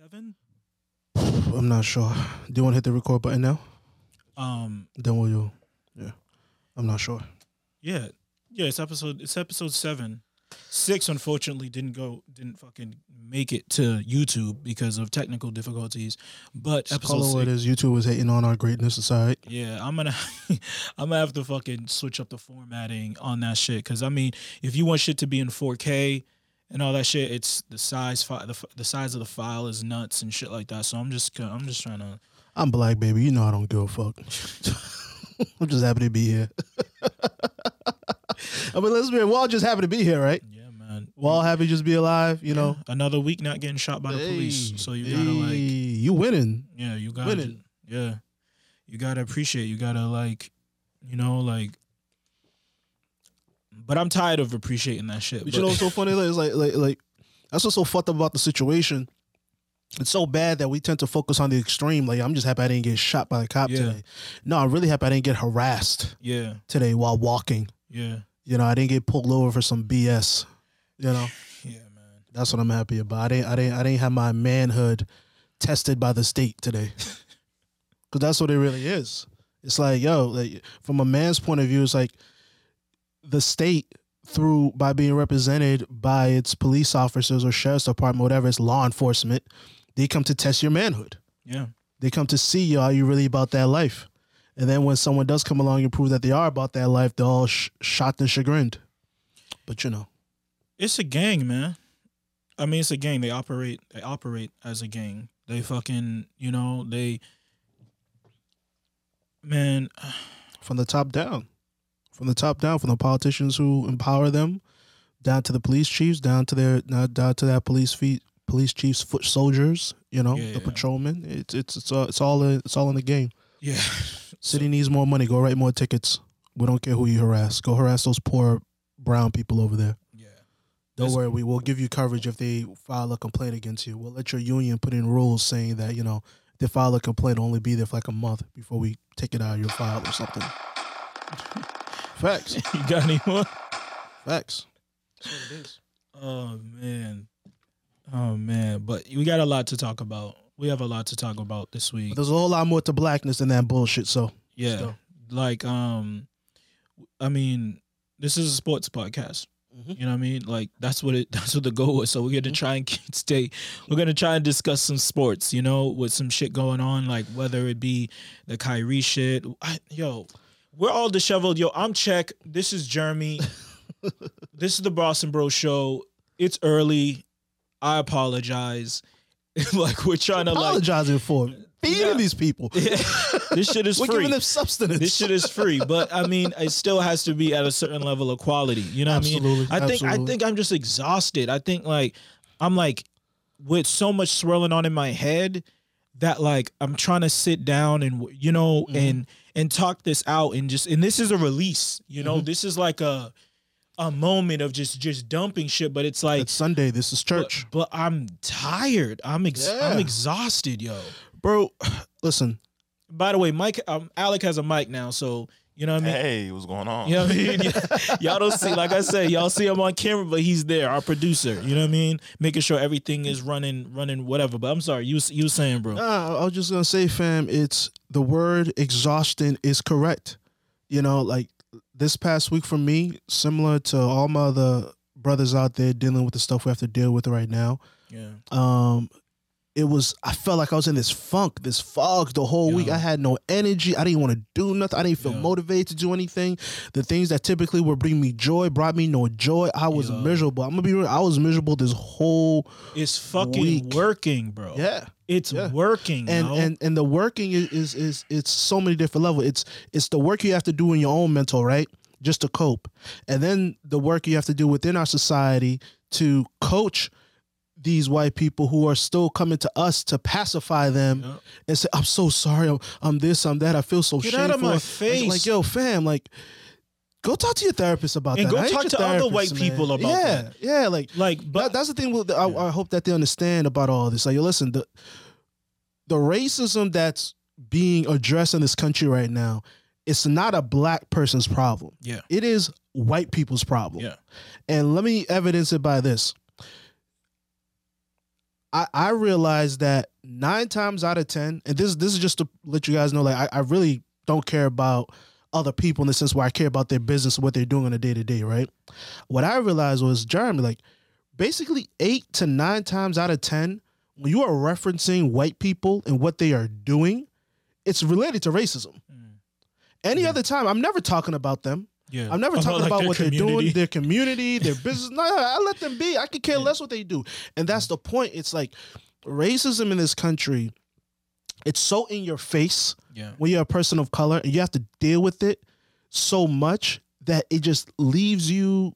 Seven. I'm not sure. Do you want to hit the record button now? Um. Then we'll you? Yeah. I'm not sure. Yeah. Yeah. It's episode. It's episode seven. Six, unfortunately, didn't go. Didn't fucking make it to YouTube because of technical difficulties. But Just episode it what it six. is. YouTube was hating on our greatness. aside. Yeah, I'm gonna I'm gonna have to fucking switch up the formatting on that shit. Cause I mean, if you want shit to be in 4K and all that shit, it's the size fi- the, the size of the file is nuts and shit like that. So I'm just I'm just trying to I'm black, baby. You know I don't give a fuck. I'm just happy to be here. I mean, let's be. We're all just happy to be here, right? yeah, man. We're all happy to just be alive. You know. another week not getting shot by the police. So you gotta like you winning. yeah, you gotta winning. yeah, you gotta appreciate. You gotta like you know like. But I'm tired of appreciating that shit. But you know what's so funny? Like, it's like, like, like, that's what's so fucked up about the situation. It's so bad that we tend to focus on the extreme. Like, I'm just happy I didn't get shot by the cop Yeah. today. No, I'm really happy I didn't get harassed yeah, today while walking. yeah, You know, I didn't get pulled over for some BS. You know, yeah, man. that's what I'm happy about. I didn't, I didn't, I didn't have my manhood tested by the state today. Because that's what it really is. It's like, yo, like, from a man's point of view, it's like the state through by being represented by its police officers or sheriff's department, whatever, it's law enforcement. They come to test your manhood. Yeah. They come to see you. Are you really about that life? And then when someone does come along and prove that they are about that life, they're all sh- shocked and chagrined. But you know, It's a gang, man. I mean, it's a gang. They operate. They operate as a gang. They fucking, you know, they. Man, from the top down, from the top down, from the politicians who empower them, down to the police chiefs, down to their uh, down to that police feet, police chiefs, foot soldiers. You know, Yeah. the patrolmen. It's it's it's all it's all in, it's all in the game. yeah, City needs more money. Go write more tickets. We don't care who you harass. Go harass those poor brown people over there. yeah, Don't That's- worry, we will give you coverage if they file a complaint against you. We'll let your union put in rules saying that you know if they file a complaint, only be there for like a month before we take it out of your file or something. Facts, you got any more? facts. That's what it is. Oh man, oh man. But we got a lot to talk about. We have a lot to talk about this week. But there's a whole lot more to blackness than that bullshit. So Yeah, So- like um, I mean, this is a sports podcast. Mhm. You know what I mean? Like that's what it. That's what the goal was. So we're gonna try and stay. We're gonna try and discuss some sports. You know, with some shit going on, like whether it be the Kyrie shit. I, yo, we're all disheveled. Yo, I'm check. This is Jeremy. this is the Boston Bro Show. It's early. I apologize. like we're trying to like. apologizing for feeding Yeah. these people. this shit is We're free giving them substance. this shit is free but i mean it still has to be at a certain level of quality you know what i mean i think I think I'm just exhausted i think like i'm like with so much swirling on in my head that like i'm trying to sit down and you know Mm-hmm. and and talk this out and just and this is a release you Mm-hmm. know this is like a a moment of just just dumping shit but it's like it's Sunday. This is church, but, but i'm tired i'm ex- i'm exhausted yo bro. Listen, by the way mike um alec has a mic now so you know what i mean Hey, what's going on? You know what I mean? y'all don't see, like I said, y'all see him on camera, but he's there, our producer. You know what I mean? Making sure everything is running, running, whatever. But I'm sorry, you was- you saying, bro. Nah, I was just gonna say, fam, it's the word exhausting is correct. You know, like this past week for me, similar to all my other brothers out there dealing with the stuff we have to deal with right now. Yeah, Um, it was I felt like I was in this funk, this fog the whole week. I had no energy. I didn't want to do nothing. I didn't feel Yeah. motivated to do anything. The things that typically would bring me joy brought me no joy. I was Yeah. miserable. I'm gonna be real. I was miserable this whole it's fucking Weak. working, bro. yeah. it's Yeah. working, and yo. and and the working is, is is it's so many different levels. It's it's the work you have to do in your own mental, right? Just to cope, and then the work you have to do within our society to coach these white people who are still coming to us to pacify them Yeah. and say, "I'm so sorry, I'm, I'm this, I'm that. I feel so Get shameful." out of my Like- face. Like, yo, fam, like. Go talk to your therapist about And that. go talk to other white man. people about yeah, that. Yeah, like like, but but that's the thing. With I, I hope that they understand about all this. Like, yo, listen, the the racism that's being addressed in this country right now, it's not a black person's problem. yeah, It is white people's problem. Yeah. And let me evidence it by this. I, I realized that nine times out of ten, and this this is just to let you guys know, like I, I really don't care about other people in the sense where I care about their business, what they're doing on a day to day, right? What I realized was Jeremy, like basically eight to nine times out of ten, when you are referencing white people and what they are doing, it's related to racism. Mm. Any other time, I'm never talking about them. Yeah. I'm never About, talking like, about what they're doing, their community, their business. No, I let them be. I could care less what they do. And that's the point. It's like racism in this country, it's so in your face Yeah. when you're a person of color and you have to deal with it so much that it just leaves you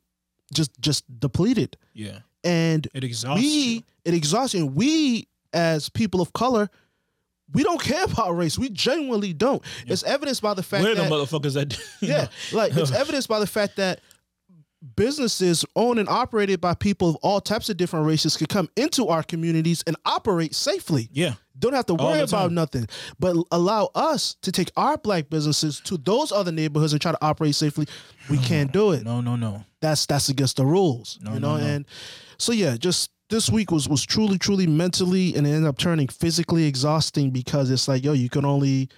just just depleted. Yeah. And It exhausts we you. it exhausts you. And we as people of color, we don't care about race. We genuinely don't. It's evidenced by the fact We're the motherfuckers that yeah, like it's evidenced by the fact that businesses owned and operated by people of all types of different races could come into our communities and operate safely. Yeah. Don't have to worry about nothing, but allow us to take our black businesses to those other neighborhoods and try to operate safely. We can't do it. No, no, no. That's that's against the rules, No, you no, no. And so yeah, just this week was was truly, truly mentally and it ended up turning physically exhausting because it's like, yo, you can only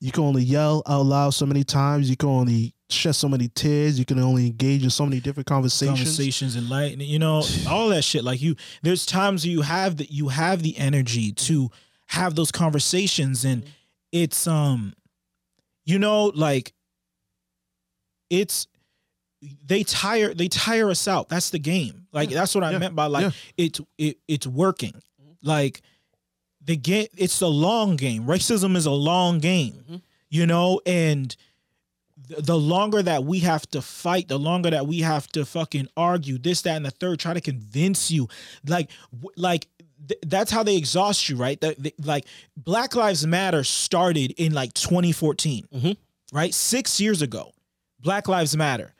you can only yell out loud so many times. You can only shed so many tears. You can only engage in so many different conversations. conversations and light you know all that shit like you there's times you have that you have the energy to have those conversations and it's um you know like it's they tire they tire us out that's the game like Yeah, that's what i yeah, meant by like yeah. it's it, it's working like the game it's a long game racism is a long game Mhm. you know and th- the longer that we have to fight, the longer that we have to fucking argue this, that, and the third, try to convince you, like, w- like th- that's how they exhaust you, right? That that- like Black Lives Matter started in like 2014, Mhm. right? Six years ago, Black Lives Matter.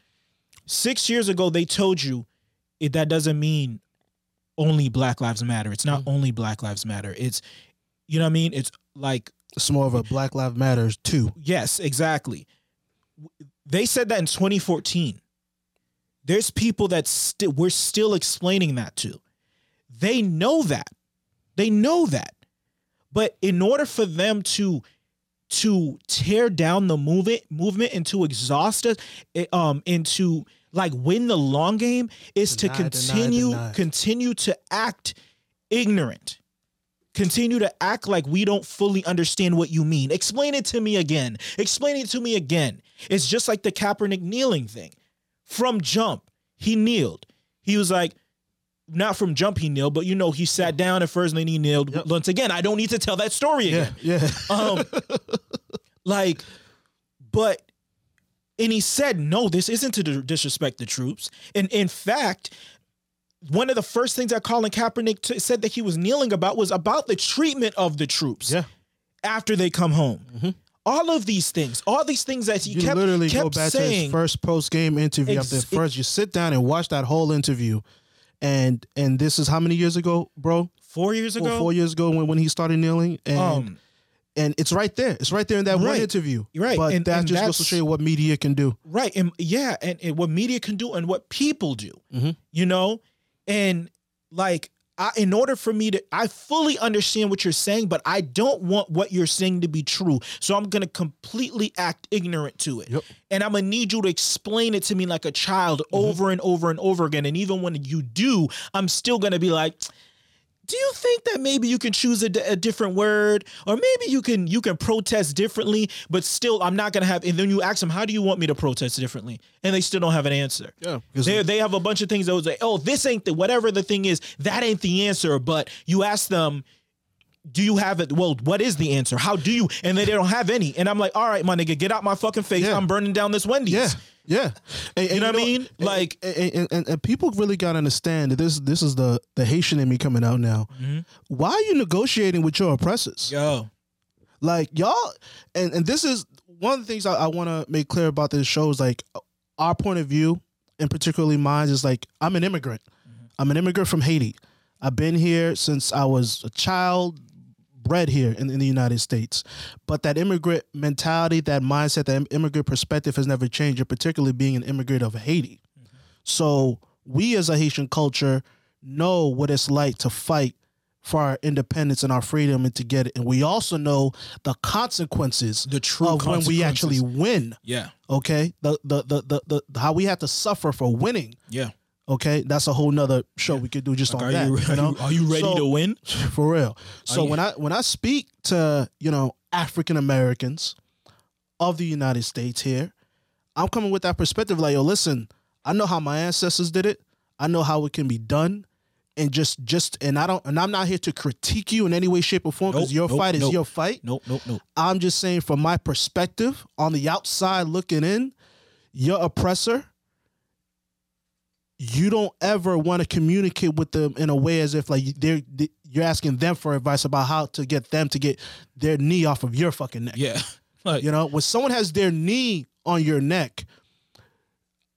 Six years ago, they told you it, that doesn't mean only Black Lives Matter. It's not only Black Lives Matter. It's you know what I mean. It's like It's more of a Black Lives Matters too. Yes, exactly. They said that in 2014. There's people that still we're still explaining that to. They know that. They know that. But in order for them to to tear down the movement movement and to exhaust us, um, and to like win the long game is to Deny, deny, continue deny. continue to act ignorant continue to act like we don't fully understand what you mean. Explain it to me again. Explain it to me again. It's just like the Kaepernick kneeling thing. From jump, he kneeled. He was like, not from jump he kneeled, but you know, he sat down at first and then he kneeled Yep. once again. I don't need to tell that story Yeah, again. yeah. Um, like, but and he said, no, this isn't to disrespect the troops. And in fact, one of the first things that Colin Kaepernick t- said that he was kneeling about was about the treatment of the troops yeah. after they come home. All of these things, all these things that he You kept, literally kept go back to saying. his first post game interview. Ex- after first, you sit down and watch that whole interview, and and this is how many years ago, bro? four years Four, ago, four years ago when, when he started kneeling, and um, and it's right there. It's right there in that one interview. Right. But And- that and just goes to show you what media can do. right, and yeah, and, and what media can do and what people do, Mhm. you know, and like. I, in order for me to, I fully understand what you're saying, but I don't want what you're saying to be true. So I'm gonna completely act ignorant to it. Yep. and I'm gonna need you to explain it to me like a child over and over and over again. And even when you do, I'm still gonna be like, "Do you think that maybe you can choose a, a different word, or maybe you can you can protest differently?" But still, I'm not gonna have. And then you ask them, "How do you want me to protest differently?" And they still don't have an answer. Yeah. They they have a bunch of things that was like, "Oh, this ain't the whatever the thing is. That ain't the answer." But you ask them. Do you have it? Well, what is the answer? How do you? And they, they don't have any. And I'm like, all right, my nigga, get out my fucking face. Yeah. I'm burning down this Wendy's. Yeah, yeah. And, and You know what I mean? and- Like- and, and, and, people really gotta understand that this this is the the Haitian in me coming out now. Mhm. Why are you negotiating with your oppressors? Yo. Like y'all, and and this is one of the things I, I want to make clear about this show is like our point of view, and particularly mine is like I'm an immigrant. I'm an immigrant from Haiti. I've been here since I was a child, bred here in, in the United States. But that immigrant mentality, that mindset, that immigrant perspective has never changed, and particularly being an immigrant of Haiti. Mm-hmm. So we as a Haitian culture know what it's like to fight for our independence and our freedom and to get it. And we also know the consequences The true of when we actually win. Yeah, Okay. The, the the the the how we have to suffer for winning. yeah. Okay. That's a whole nother show we could do just Like, on are that. you, you are, know? you are you ready So- to win? for real. So when I when I speak to you know African Americans of the United States here, I'm coming with that perspective. Like, yo, listen, I know how my ancestors did it. I know how it can be done, and just just and I don't and I'm not here to critique you in any way, shape, or form because Nope, your nope, fight is nope. your fight. Nope, nope, nope. I'm just saying from my perspective on the outside looking in, your oppressor, you don't ever want to communicate with them in a way as if like they're you're asking them for advice about how to get them to get their knee off of your fucking neck. Yeah, like You know, when someone has their knee on your neck,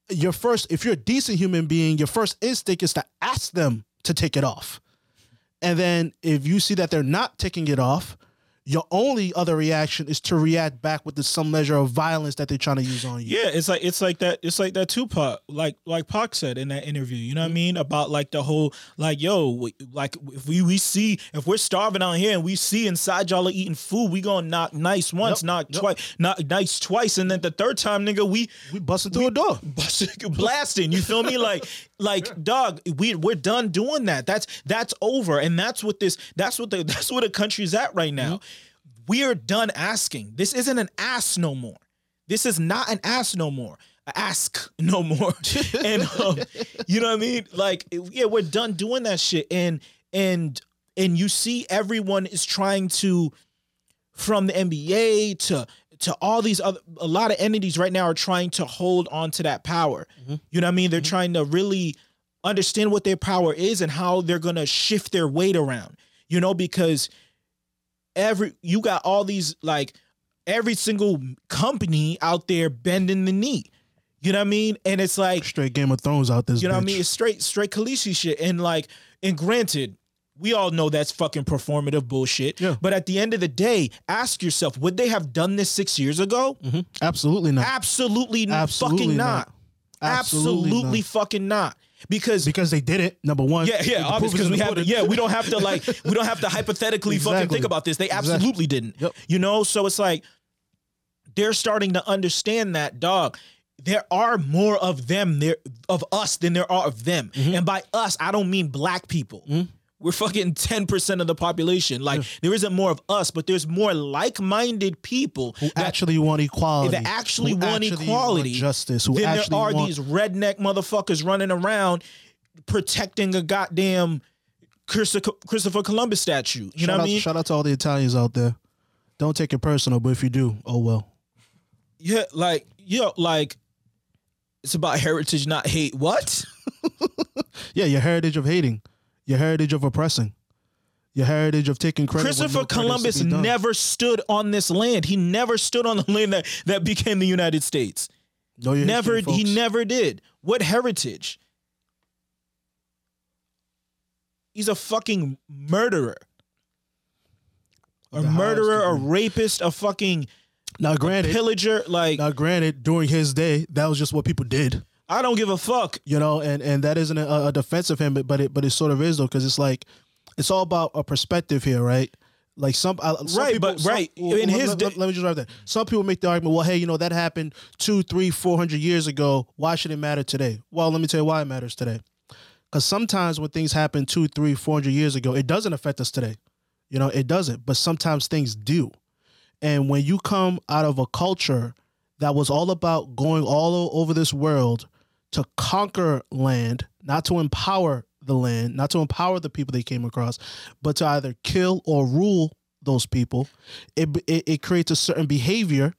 your first if you're a decent human being, your first instinct is to ask them to take it off. And then if you see that they're not taking it off, your only other reaction is to react back with the, some measure of violence that they're trying to use on you. Yeah, it's like it's like that. It's like that Tupac, like like Pac said in that interview. You know what I mm-hmm. mean about like the whole like yo, we- like if we we see if we're starving out here and we see inside y'all are eating food, we gonna knock nice once, Yep, knock yep. twice, knock nice twice, and then the third time, nigga, we We busting through a door. busting, blasting. You feel me? Like, like, dog, we we're done doing that. That's that's over, and that's what this. That's what the that's what the country's at right now. Mm-hmm. We are done asking. This isn't an ass no more. This is not an ass no more. Ask no more. and um, you know what I mean? Like, yeah, we're done doing that shit. And and and you see everyone is trying to from the NBA to to all these other a lot of entities right now are trying to hold on to that power. You know what I mean? They're trying to really understand what their power is and how they're gonna shift their weight around. You know, because every you got all these like every single company out there bending the knee. You know what I mean? And it's like Straight Game of Thrones out this. you know what I mean? It's straight straight Khaleesi shit. And like, and granted, we all know that's fucking performative bullshit. Yeah. But at the end of the day, ask yourself, would they have done this six years ago? Mhm. Absolutely not. Absolutely, Absolutely fucking not. not. Absolutely Absolutely, not. fucking not. Because because they did it. Number one. yeah, yeah, obviously because we have to, yeah, we don't have to like we don't have to hypothetically fucking think about this. They Exactly. absolutely didn't. Yep. You know, so it's like they're starting to understand that dog. There are more of them there of us than there are of them. Mm-hmm. And by us, I don't mean black people. We're fucking 10% of the population. Like there isn't more of us, but there's more like-minded people Who that actually want equality. that actually who want actually equality, justice. Who then actually there are want, these redneck motherfuckers running around protecting a goddamn Christopher Christopher Columbus statue. You shout know what out, I mean? Shout out to all the Italians out there. Don't take it personal, but if you do, oh well. Yeah, like yo, like it's about heritage, not hate. What? Yeah, your heritage of hating, your heritage of oppressing, your heritage of taking credit. Christopher no Columbus never stood on this land. He never stood on the land that, that became the United States. Your never history, he never did. What heritage? He's a fucking murderer. A murderer, a rapist, a fucking Now, granted, pillager. Like now granted, during his day, that was just what people did. I don't give a fuck. you know, and and that isn't a, a defense of him, but but it but it sort of is though, because it's like it's all about a perspective here, right? Like some, uh, some Right, people, but some- right, well, in let, his let- let, let me just write that. Some people make the argument, well, hey, you know that happened two, three, four hundred years ago. Why should it matter today? Well, let me tell you why it matters today. Because sometimes when things happen two, three, four hundred years ago, it doesn't affect us today. You know, it doesn't. But sometimes things do. And when you come out of a culture that was all about going all over this world to conquer land, not to empower the land, not to empower the people they came across, but to either kill or rule those people, it, it, it creates a certain behavior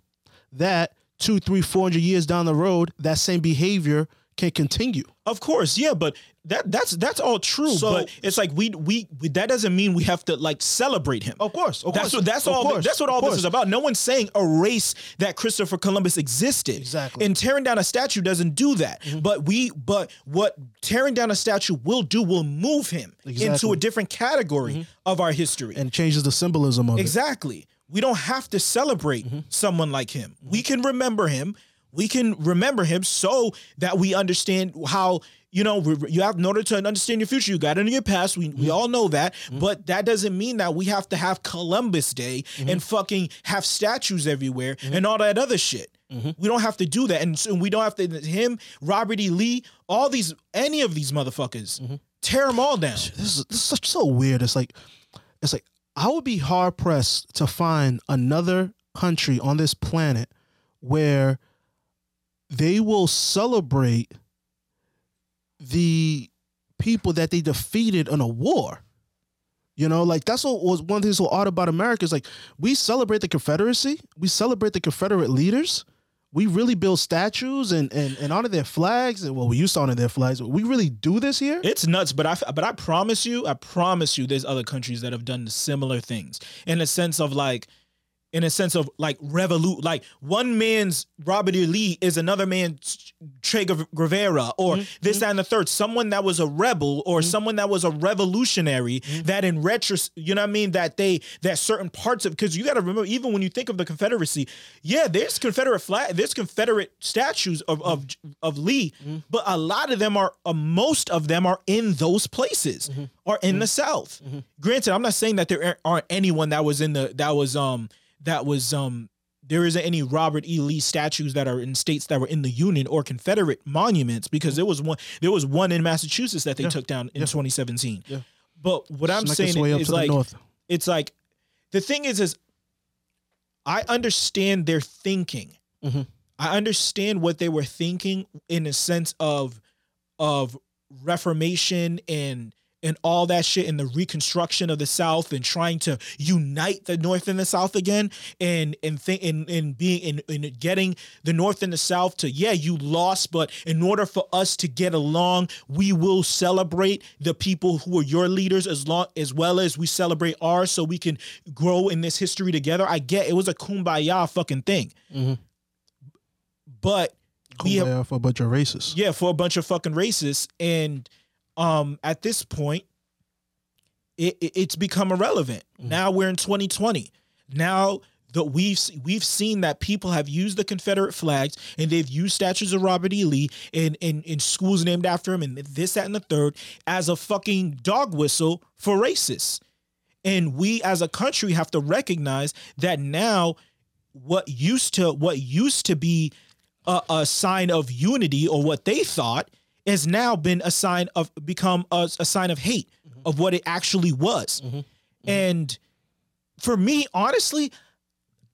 that two, three, four hundred years down the road, that same behavior can continue. Of course, yeah, but that that's that's all true. So- but it's like we, we we that doesn't mean we have to like celebrate him. Of course, of that's course, what that's all. course, that's what all this is about. No one's saying erase that Christopher Columbus existed. Exactly. And tearing down a statue doesn't do that. Mm-hmm. But we, but what tearing down a statue will do will move him into a different category mm-hmm. of our history. And changes the symbolism of it. Exactly. We don't have to celebrate Mm-hmm. someone like him. We mm-hmm. can remember him. We can remember him so that we understand how you know you have in order to understand your future you got to know your past. We, we mm-hmm. all know that. Mm-hmm. But that doesn't mean that we have to have columbus day mm-hmm. and fucking have statues everywhere and all that other shit. We don't have to do that. And so we don't have to him robert e. Lee all these any of these motherfuckers tear them all down. This is this is such so weird. It's like it's like I would be hard pressed to find another country on this planet where they will celebrate the people that they defeated in a war. You know, like that's what was one of the things so odd about America is like we celebrate the Confederacy, we celebrate the Confederate leaders, we really build statues and and, and honor their flags, and well, we used to honor their flags. But we really do this here. It's nuts, but I but I promise you, I promise you, there's other countries that have done similar things in a sense of like, in a sense of like revolut, like one man's Robert E. Lee is another man's Che Guevara, or mm-hmm. this, that, and the third. Someone that was a rebel or mm-hmm. someone that was a revolutionary. Mm-hmm. That in retro, you know what I mean? That they that certain parts of because you got to remember, even when you think of the Confederacy, yeah, there's Confederate flag, there's Confederate statues of of, of Lee, but a lot of them are, uh, most of them are in those places or in the South. Granted, I'm not saying that there aren't anyone that was in the that was um that was um there isn't any Robert E. Lee statues that are in states that were in the Union or Confederate monuments because there was one there was one in Massachusetts that they took down in 2017. Yeah. But what I'm saying its way up is like it's like the thing is is I understand their thinking. Mhm. I understand what they were thinking in a sense of of reformation and and all that shit and the reconstruction of the South and trying to unite the North and the South again and and think and, and being in, in getting the North and the South to yeah you lost but in order for us to get along we will celebrate the people who are your leaders as long as well as we celebrate ours so we can grow in this history together. I get it was a kumbaya fucking thing, Mhm. but we have for a bunch of racists. yeah, for a bunch of fucking racists. And um at this point, it, it- it's become irrelevant. Now we're in 2020. Now that we've we've seen that people have used the Confederate flags and they've used statues of Robert E. Lee in, in, in schools named after him and this, that, and the third as a fucking dog whistle for racists. And we as a country have to recognize that now what used to what used to be a, a sign of unity or what they thought has now been a sign of become a, a sign of hate of what it actually was. And for me, honestly,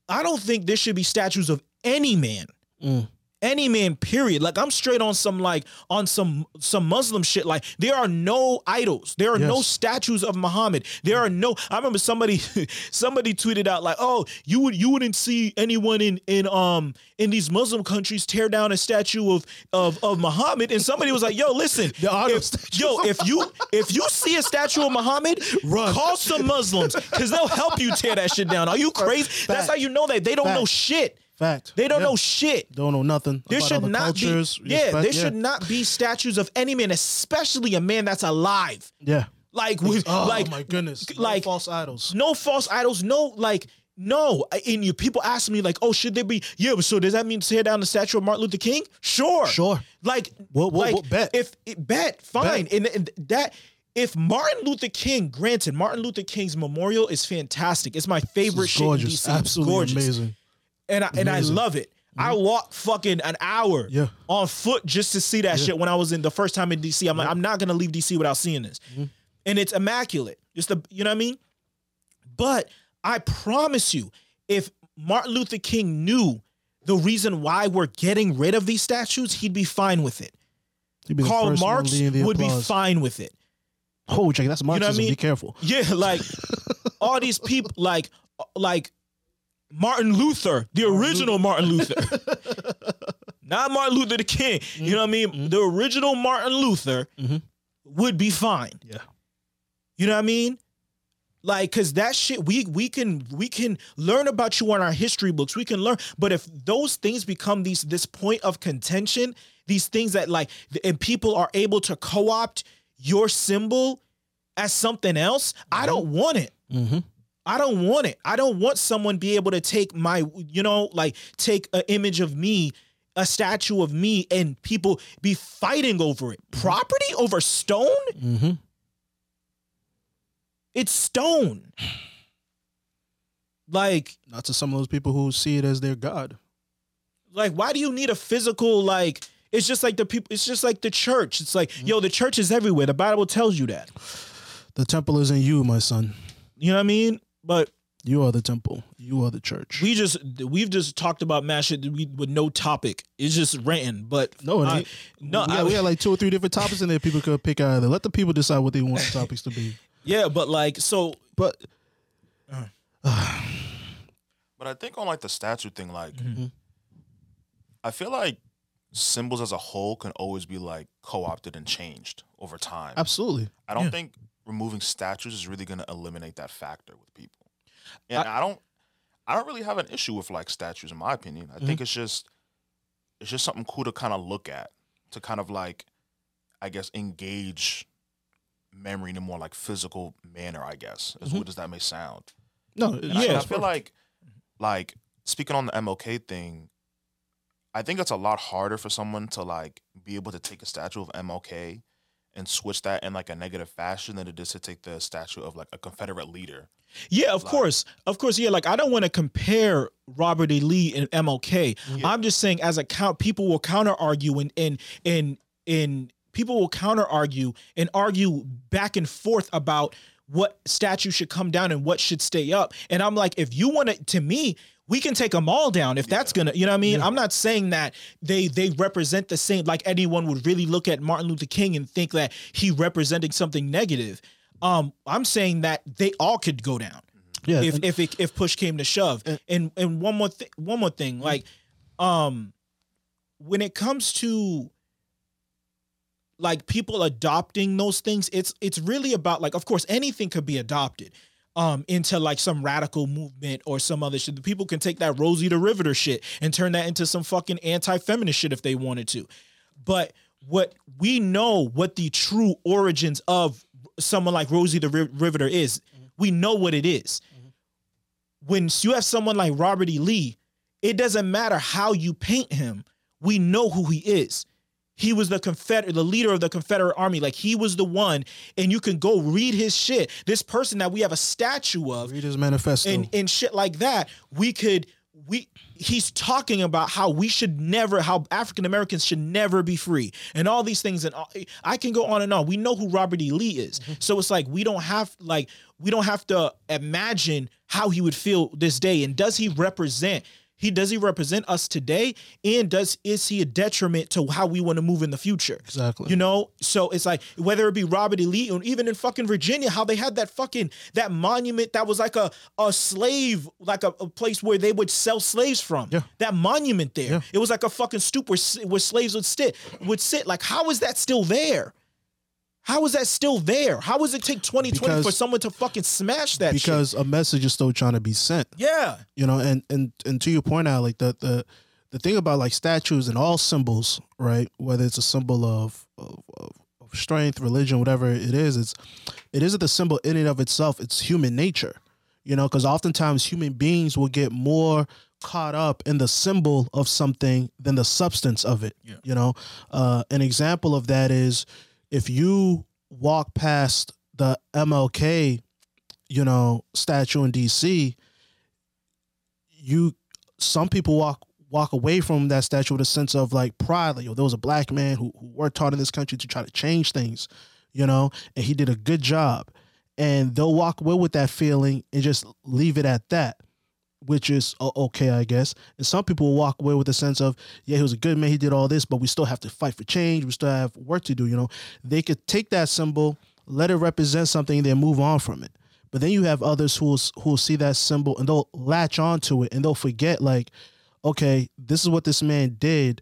I don't think there should be statues of any man. Mm. Any man, period. Like I'm straight on some like on some some Muslim shit. Like there are no idols. There are no statues of Muhammad. There are no. I remember somebody somebody tweeted out like, "Oh, you would you wouldn't see anyone in in um in these Muslim countries tear down a statue of of of Muhammad." And somebody was like, "Yo, listen, if- yo, if you if you see a statue of Muhammad, Run. call some Muslims because they'll help you tear that shit down. Are you crazy? That's how you know that they don't know shit. Fact. They don't Yeah. know shit. Don't know nothing. There should not cultures. be. Yeah, respect- there should not be statues of any man, especially a man that's alive. Yeah. Like with Oh like my goodness. No like- false idols. no false idols, no like no. And you people ask me like, oh, should there be? Yeah, but so does that mean tear down the statue of Martin Luther King? Sure, Sure. Like, Well, well, like well, bet. if it, bet fine, And, and that. If Martin Luther King, granted, Martin Luther King's memorial is fantastic. It's my favorite It's shit in gorgeous. DC. Absolutely gorgeous. amazing. And I and I love it. I mm-hmm. walked fucking an hour Yeah. on foot just to see that shit when I was in the first time in DC. I'm like, I'm not gonna leave DC without seeing this, mm-hmm. and it's immaculate. Just the you know what I mean. But I promise you, if Martin Luther King knew the reason why we're getting rid of these statues, he'd be fine with it. He'd be the Karl first one Marx leading the would be applause. fine with it. Oh, Jake, that's you know what I mean? Be careful. Yeah, like all these people, like like Martin Luther, the original Martin Luther, not Martin Luther the King. You know what I mean? Mm-hmm. The original Martin Luther Mhm. would be fine. Yeah. You know what I mean? Like, cause that shit, we we can we can learn about you on our history books. We can learn, but if those things become these this point of contention, these things that like, and people are able to co-opt your symbol as something else, I mm-hmm. don't want it. Mm-hmm. Mm-hmm. I don't want it. I don't want someone be able to take my, you know, like take an image of me a statue of me and people be fighting over it. Property over stone? Mm-hmm. It's stone. Like Not to some of those people who see it as their god. like why do you need a physical like it's just like the people it's just like the church. It's like, yo, the church is everywhere. The Bible tells you that. The temple is in you, my son. You know what I mean? But You are the temple. You are the church. we just we've just talked about mash it we, with no topic. It's just ranting. But no, it I- ain't. no, we, I- got, we got like two or three different topics in there. People could pick out of there. Let the people decide what they want the topics to be. yeah, but like so But But I think on like the statue thing, like Mhm. I feel like symbols as a whole can always be like co-opted and changed over time. absolutely, I don't Yeah. think removing statues is really going to eliminate that factor with people. And I, don't I don't really have an issue with like statues in my opinion. I Mm-hmm. think it's just it's just something cool to kind of look at to kind of like I guess engage memory in a more like physical manner, I guess. As Mm-hmm. weird as that may sound. no, And Yeah, I it's feel like, like speaking on the MLK thing, I think it's a lot harder for someone to like be able to take a statue of MLK and switch that in like a negative fashion than it is to take the statue of like a Confederate leader. Yeah, of Like- course, of course. Yeah, like I don't want to compare Robert E. Lee and MLK. Yeah. I'm just saying, as a count, people will counter argue and and and and people will counter argue and argue back and forth about what statue should come down and what should stay up. And I'm like, if you want to, to me. We can take them all down if that's gonna, you know what I mean. I'm not saying that they they represent the same. Like anyone would really look at Martin Luther King and think that he representing something negative. Um, I'm saying that they all could go down yeah. if and- if it, if push came to shove. And and one more thing, one more thing, like, um, when it comes to like people adopting those things, it's it's really about like, of course, anything could be adopted. Um, into like some radical movement or some other shit. The people can take that Rosie the Riveter shit and turn that into some fucking anti-feminist shit if they wanted to. But what we know what the true origins of someone like Rosie the Ri- Riveter is. We know what it is. When you have someone like Robert E. Lee, it doesn't matter how you paint him. We know who he is. He was the Confederate, the leader of the Confederate Army. Like he was the one, and you can go read his shit. This person that we have a statue of, read his manifesto. and and shit like that, we could we he's talking about how we should never how African Americans should never be free and all these things and all, I can go on and on. We know who Robert E. Lee is. Mm-hmm. So it's like we don't have like we don't have to imagine how he would feel this day and does he represent he does he represent us today and does is he a detriment to how we want to move in the future? exactly. You know, so it's like whether it be Robert E. Lee or even in fucking Virginia, how they had that fucking that monument that was like a a slave, like a, a place where they would sell slaves from. Yeah. That monument there, Yeah. it was like a fucking stoop where, where slaves would sit would sit. Like, how is that still there? How is that still there? How does it take 2020 for someone to fucking smash that shit? because a message is still trying to be sent. Yeah. you know and and and to your point out like the the the thing about like statues and all symbols right whether it's a symbol of of, of, of strength religion whatever it is it's it isn't the symbol in and of itself it's human nature you know because oftentimes human beings will get more caught up in the symbol of something than the substance of it Yeah. you know uh an example of that is if you walk past the mlk you know statue in dc you some people walk walk away from that statue with a sense of like pride like yo there was a black man who, who worked hard in this country to try to change things you know and he did a good job. And they'll walk away with that feeling and just leave it at that which is uh, okay i guess and some people walk away with a sense of yeah he was a good man he did all this but we still have to fight for change we still have work to do you know they could take that symbol let it represent something and then move on from it but then you have others who who see that symbol and they'll latch onto it and they'll forget like, okay, this is what this man did.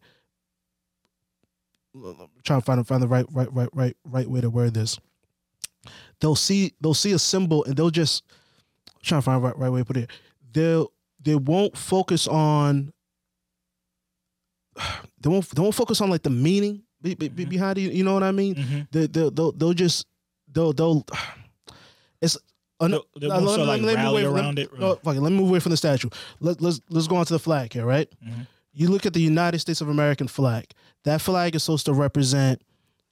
I'm trying to find find the right right right right right way to word this. They'll see they'll see a symbol and they'll just I'm trying to find the right right way to put it. They'll they won't focus on they won't they won't focus on like the meaning be, be, Mhm. behind it. You know what I mean? Mm-hmm. They, they'll, they'll they'll just they'll they'll it's let- so like let me rally wait- let- it. no, fuck it, let me move away from the statue. Let, let's let's go on to the flag here, right? Mhm. you look at the United States of American flag. That flag is supposed to represent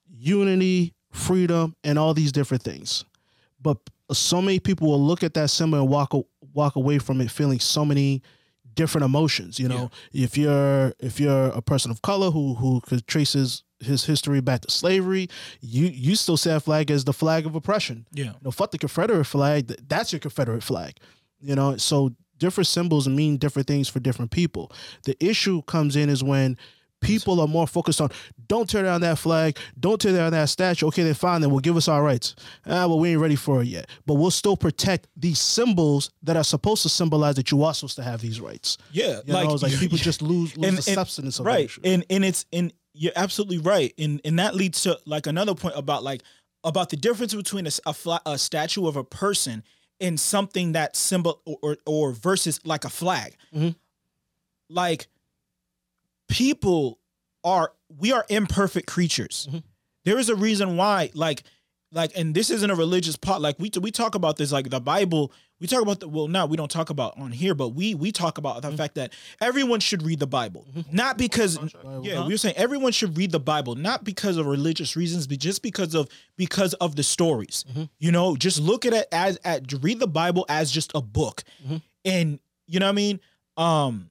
unity, freedom, and all these different things. But so many people will look at that symbol and walk walk away from it feeling so many different emotions. You know, if you're if you're a person of color who who could traces his history back to slavery, you you still see that flag as the flag of oppression. Yeah. You know, fuck the Confederate flag. That's your Confederate flag. You know, so different symbols mean different things for different people. The issue comes in is when people are more focused on don't tear down that flag, don't tear down that statue. Okay, then fine, then we'll give us our rights. Ah, well, we ain't ready for it yet. But we'll still protect these symbols that are supposed to symbolize that you are supposed to have these rights. Yeah, You know, it's like people just lose, lose and- the and- substance of the right and and it's and you're absolutely right and and that leads to like another point about like about the difference between a, a, fla- a statue of a person and something that symbol or or, or versus like a flag Mhm. like people are we are imperfect creatures. Mhm. there is a reason why like like and this isn't a religious part like we we talk about this like the bible we talk about the well now we don't talk about on here but we we talk about the fact that everyone should read the bible. Not because yeah we were saying everyone should read the bible not because of religious reasons but just because of because of the stories. You know just look at it as at read the bible as just a book. Mhm. and you know what i mean? Um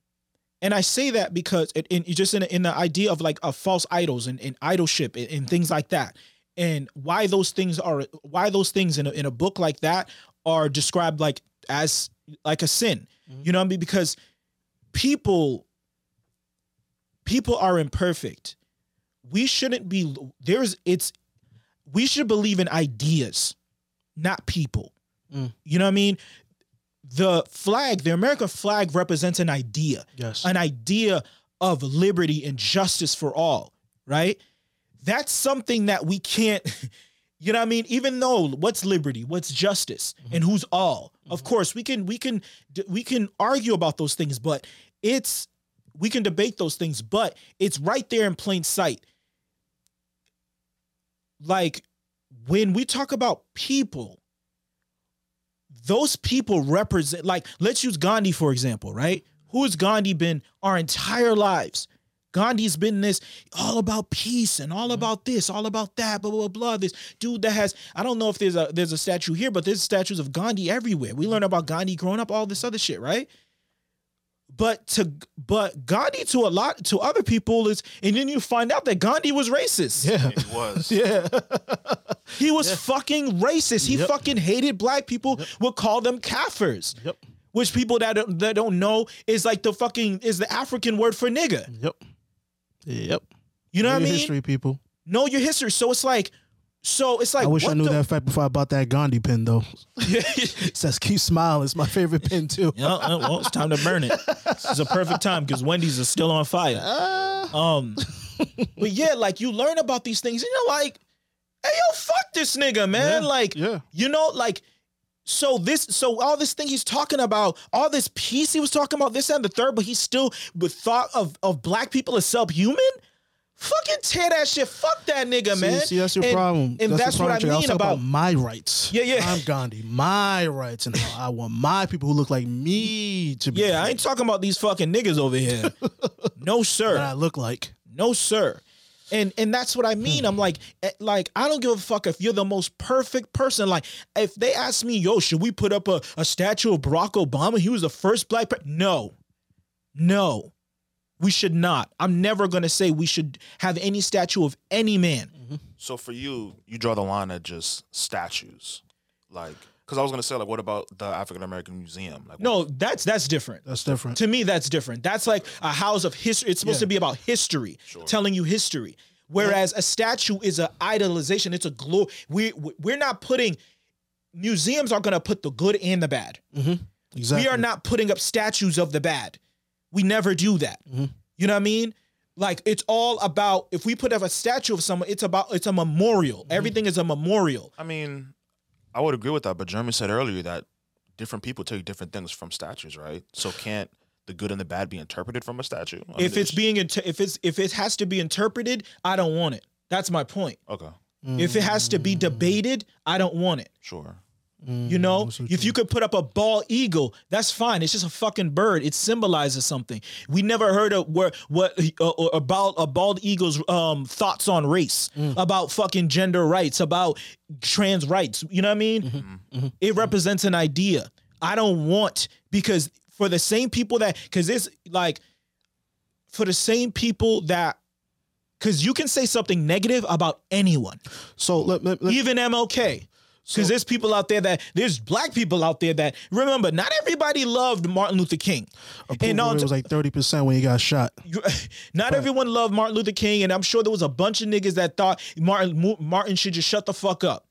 and I say that because it, in just in, in the idea of like of false idols and, and idolship and, and things like that, and why those things are why those things in a, in a book like that are described like as like a sin. Mhm. You know what I mean? Because people people are imperfect. We shouldn't be there's it's we should believe in ideas, not people. Mm. You know what I mean? The flag, the American flag represents an idea yes. an idea of liberty and justice for all, right? That's something that we can't, you know what I mean? Even though what's liberty, what's justice, mm-hmm. and who's all? Of mm-hmm. course, we can we can we can argue about those things, but it's we can debate those things, but it's right there in plain sight. Like when we talk about people, those people represent like let's use Gandhi for example, right? Who has Gandhi been our entire lives? Gandhi's been this all about peace and all mm-hmm. about this, all about that, blah blah blah. This dude that has I don't know if there's a there's a statue here, but there's statues of Gandhi everywhere. We learn about Gandhi growing up, all this other shit, right? But to but Gandhi to a lot to other people is, and then you find out that Gandhi was racist. yeah. It was. Yeah. He was fucking racist. He Yep. fucking hated black people. Would call them kafirs. Yep. Which people that don't, that don't know is like the fucking is the African word for nigga. Yep. Yep. You know Know what I mean? History people. Know your history. So it's like, so it's like. I wish I knew the- that fact before I bought that Gandhi pin though. It says keep smiling. It's my favorite pin too. uh, well, it's time to burn it. It's a perfect time because Wendy's is still on fire. Ah. Um, but yeah, like you learn about these things, and you're like, "Hey, yo, fuck this nigga, man!" Yeah, Like, yeah. you know, like, so this, so all this thing he's talking about, all this peace he was talking about, this and the third, but he still with thought of of black people as subhuman. Fucking tear that shit. Fuck that nigga, See, man. see, that's your And- problem. And that's, the what I problem, Jay. was mean talking about. my rights. Yeah, yeah. I'm Gandhi. My rights and how I want my people who look like me to be. Yeah, I ain't talking about these fucking niggas over here. no, sir. That I look like. No, sir. And and that's what I mean. I'm like, eh, like I don't give a fuck if you're the most perfect person. Like, if they ask me, yo, should we put up a, a statue of Barack Obama? He was the first black. Pre-. No, no, we should not. I'm never gonna say we should have any statue of any man. Mm-hmm. So for you, you draw the line at just statues, like because I was gonna say like, what about the African American Museum? Like, No, that's that's different. That's different. To me, that's different. That's like a house of history. It's supposed Yeah. to be about history, Sure. telling you history. Whereas a statue is an idolization. It's a glory. We we're not putting. Museums are going to put the good and the bad. Exactly. We are not putting up statues of the bad. We never do that. Mhm. You know what I mean? Like it's all about if we put up a statue of someone, it's about it's a memorial. Everything is a memorial. I mean, I would agree with that, but Jeremy said earlier that different people take different things from statues, right? So can't the good and the bad be interpreted from a statue? I mean, If it's being inter- if it's if it has to be interpreted, I don't want it. That's my point. okay, If it has to be debated, I don't want it. sure. You know, that's so if you could put up a bald eagle, that's fine. It's just a fucking bird. It symbolizes something. We never heard of where what uh, uh, about a bald eagle's um thoughts on race, about fucking gender rights, about trans rights. You know what I mean? It represents an idea. I don't want because for the same people that because it's like for the same people that because you can say something negative about anyone So let, let, let- even MLK. Because there's people out there that there's black people out there that remember not everybody loved Martin Luther King, and on rate was like thirty percent when he got shot. not everyone loved Martin Luther King, and I'm sure there was a bunch of niggas that thought Martin Martin should just shut the fuck up.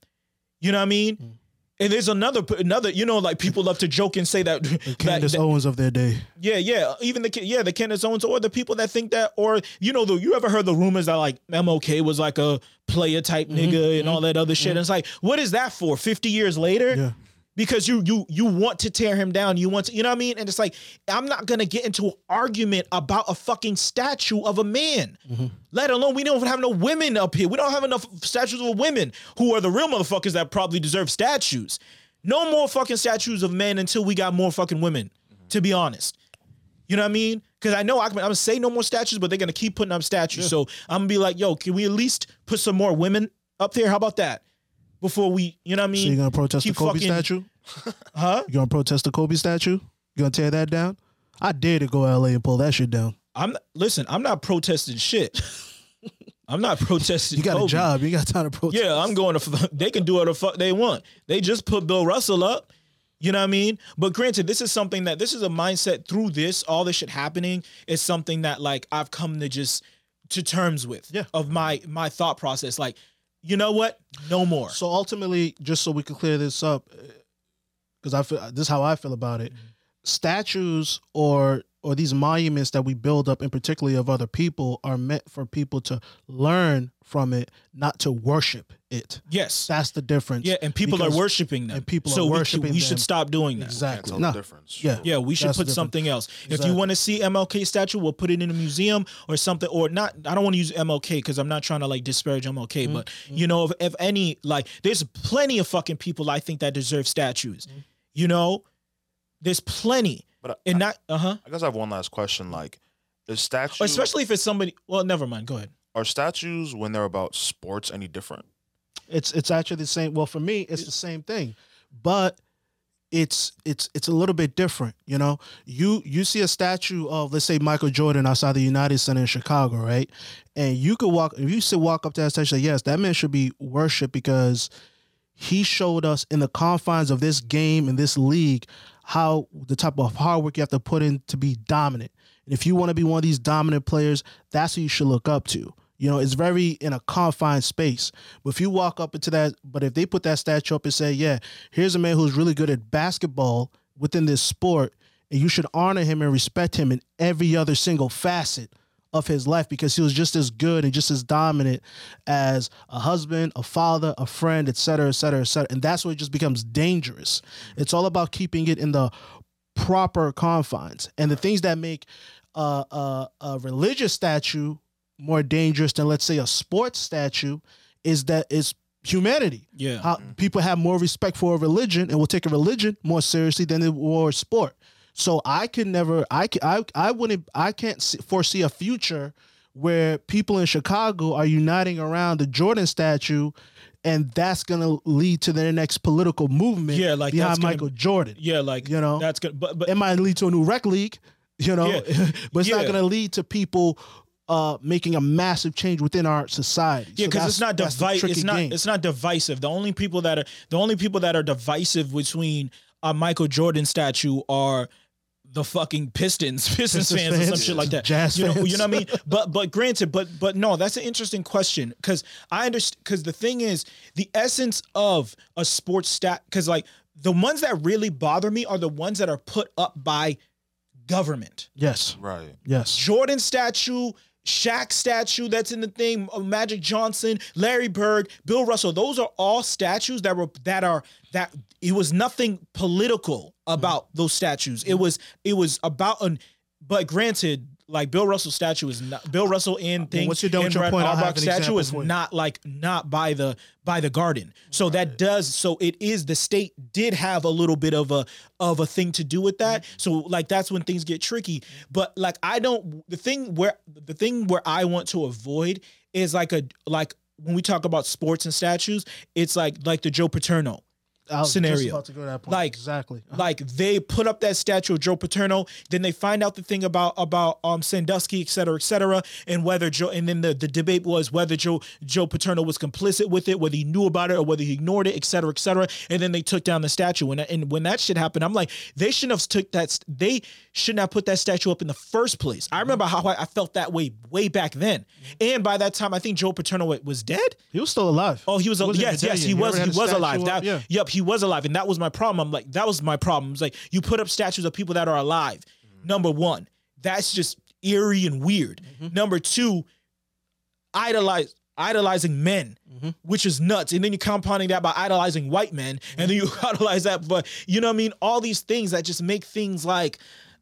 You know what I mean? Mm. And there's another another you know like people love to joke and say that, that, Candace that- Owens of their day. yeah yeah even the yeah the Candace Owens or the people that think that or you know the you ever heard the rumors that like MLK was like a player type Mm-hmm, nigga and all that other shit and it's like what is that for 50 years later Yeah. Because you you you want to tear him down you want to you know what I mean and it's like I'm not gonna get into an argument about a fucking statue of a man Mm-hmm. let alone we don't even have no women up here we don't have enough statues of women who are the real motherfuckers that probably deserve statues no more fucking statues of men until we got more fucking women to be honest you know what I mean? Because I know I can, I'm gonna say no more statues, but they're gonna keep putting up statues. So I'm gonna be like, yo, can we at least put some more women up there? How about that? Before we, you know what I mean? So you gonna protest the keep Kobe fucking- statue? Huh? You gonna protest the Kobe statue? You gonna tear that down? I dare to go to LA and pull that shit down. I'm listen. I'm not protesting shit. I'm not protesting. You got Kobe. a job. You got time to protest. Yeah, I'm going to. They can do whatever the fuck they want. They just put Bill Russell up. You know what I mean? But granted, this is something that this is a mindset through this, all this shit happening is something that like I've come to just to terms with. Yeah. Of my my thought process. Like, you know what? No more. So ultimately, just so we can clear this up, uh, because I feel this is how I feel about it. Mm-hmm. Statues or or these monuments that we build up, and particularly of other people, are meant for people to learn from it, not to worship it. yes. That's the difference. Yeah, and people Because- are worshiping them. and people so are we should- worshiping We, should stop doing that. Exactly. tell No. the difference. Yeah. Yeah, we should That's put something else. If you want to see MLK statue, we'll put it in a museum or something. Or not. I don't want to use MLK because I'm not trying to like disparage MLK. Mm-hmm. But you know, if, if any, like, there's plenty of fucking people I think that deserve statues. Mm-hmm. You know, there's plenty, But I, and not uh huh. I guess I have one last question. Like, is statues Especially if it's somebody. Well, never mind. Go ahead. Are statues when they're about sports any different? It's it's actually the same. Well, for me, it's the same thing, but it's it's it's a little bit different. You know, you you see a statue of let's say Michael Jordan outside the United Center in Chicago, right? And you could walk if you should walk up to that statue, say, yes, that man should be worshipped because he showed us in the confines of this game and this league how the type of hard work you have to put in to be dominant. And if you want to be one of these dominant players, that's who you should look up to. You know, it's very in a confined space. But if you walk up into that, but if they put that statue up and say, yeah, here's a man who's really good at basketball within this sport, and you should honor him and respect him in every other single facet of his life because he was just as good and just as dominant as a husband, a father, a friend, et cetera, et cetera, et cetera. And that's where it just becomes dangerous. It's all about keeping it in the proper confines. And the things that make uh, a, a religious statue more dangerous than, let's say, a sports statue is that it's humanity. Yeah. How mm-hmm. people have more respect for a religion and will take a religion more seriously than they will a sport. So I could never, I can, I, I wouldn't, I can't foresee a future where people in Chicago are uniting around the Jordan statue, and that's gonna lead to their next political movement. Yeah, like that's behind gonna- Michael Jordan. yeah, like You know? that's good. But but It might lead to a new rec league, you know, Yeah. but it's not gonna lead to people uh, making a massive change within our society. Yeah, So because it's not divisive. It's not. game. It's not divisive. The only people that are the only people that are divisive between a Michael Jordan statue are the fucking Pistons, Pistons, Pistons fans, or some shit like that. Jazz you know, fans. you know what I mean? But but granted, but but no, that's an interesting question because I understand. Because the thing is, the essence of a sports stat, because like the ones that really bother me are the ones that are put up by government. yes, Right. yes. Jordan statue, Shaq statue that's in the thing, uh, Magic Johnson, Larry Bird, Bill Russell. Those are all statues that were that are that it was nothing political about those statues. It was it was about an but granted like Bill Russell statue is not Bill Russell in thing. once you're done with your point, Auerbach statue is not like not by the by the garden. So that does so it is the state did have a little bit of a of a thing to do with that. Mm-hmm. So like that's when things get tricky. But like I don't the thing where the thing where I want to avoid is like a like when we talk about sports and statues, it's like like the Joe Paterno. Scenario. Just about to go to that point. Like- exactly. Uh-huh. Like they put up that statue of Joe Paterno, then they find out the thing about about um Sandusky, et cetera, et cetera, and whether Joe and then the, the debate was whether Joe Joe Paterno was complicit with it, whether he knew about it or whether he ignored it, et cetera, et cetera. And then they took down the statue. And, and when that shit happened, I'm like, they shouldn't have took that they shouldn't have put that statue up in the first place. I remember mm-hmm. how I, I felt that way way back then. Mm-hmm. And by that time, I think Joe Paterno was dead. he was still alive. Oh, he was. wasn't yes, yes, yet. he was. He was alive. up, That, yeah. Yep, he was alive, and that was my problem. I'm like, that was my problem. It's like you put up statues of people that are alive. Number one, that's just eerie and weird. Mm-hmm. Number two, idolize idolizing men, Mm-hmm. which is nuts. And then you're compounding that by idolizing white men, and then you idolize that. But you know what I mean? All these things that just make things like.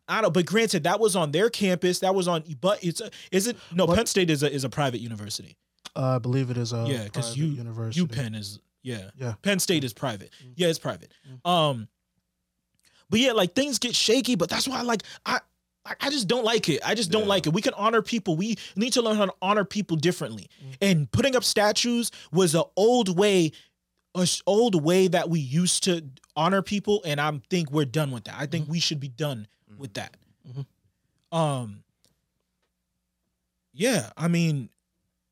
I don't. But granted, that was on their campus. That was on. But it's. A, is it? No, Penn State is a is a private university. Uh, I believe it is a Yeah, because you university. UPenn is yeah. Yeah. Penn State is private. Mm-hmm. Yeah, it's private. Mm-hmm. Um, but yeah, like things get shaky. But that's why, like, I. I just don't like it. I just don't Yeah. like it. We can honor people. We need to learn how to honor people differently. Mm-hmm. And putting up statues was an old way, a s- old way that we used to honor people. And I think we're done with that. I think we should be done with that. Um. Yeah, I mean,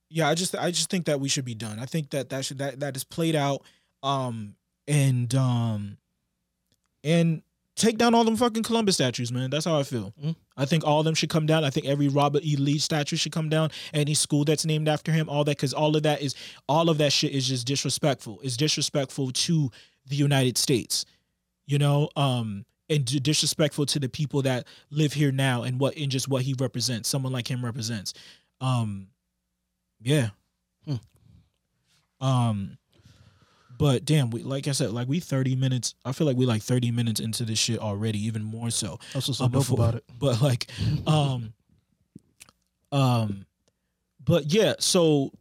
yeah, I just I just think that we should be done. I think that that should that that is played out. Um. And um. And take down all them fucking Columbus statues, man. That's how I feel. Mm. I think all of them should come down. I think every Robert E. Lee statue should come down. Any school that's named after him, all that, because all of that is all of that shit is just disrespectful. It's disrespectful to the United States, you know, um, and disrespectful to the people that live here now and what and just what he represents. Someone like him represents. Um, yeah. Hmm. Um, but damn, we like I said, like we thirty minutes. I feel like we like thirty minutes into this shit already, even more so. That's what's uh, so dope before- about it. But like, um, um, but yeah. So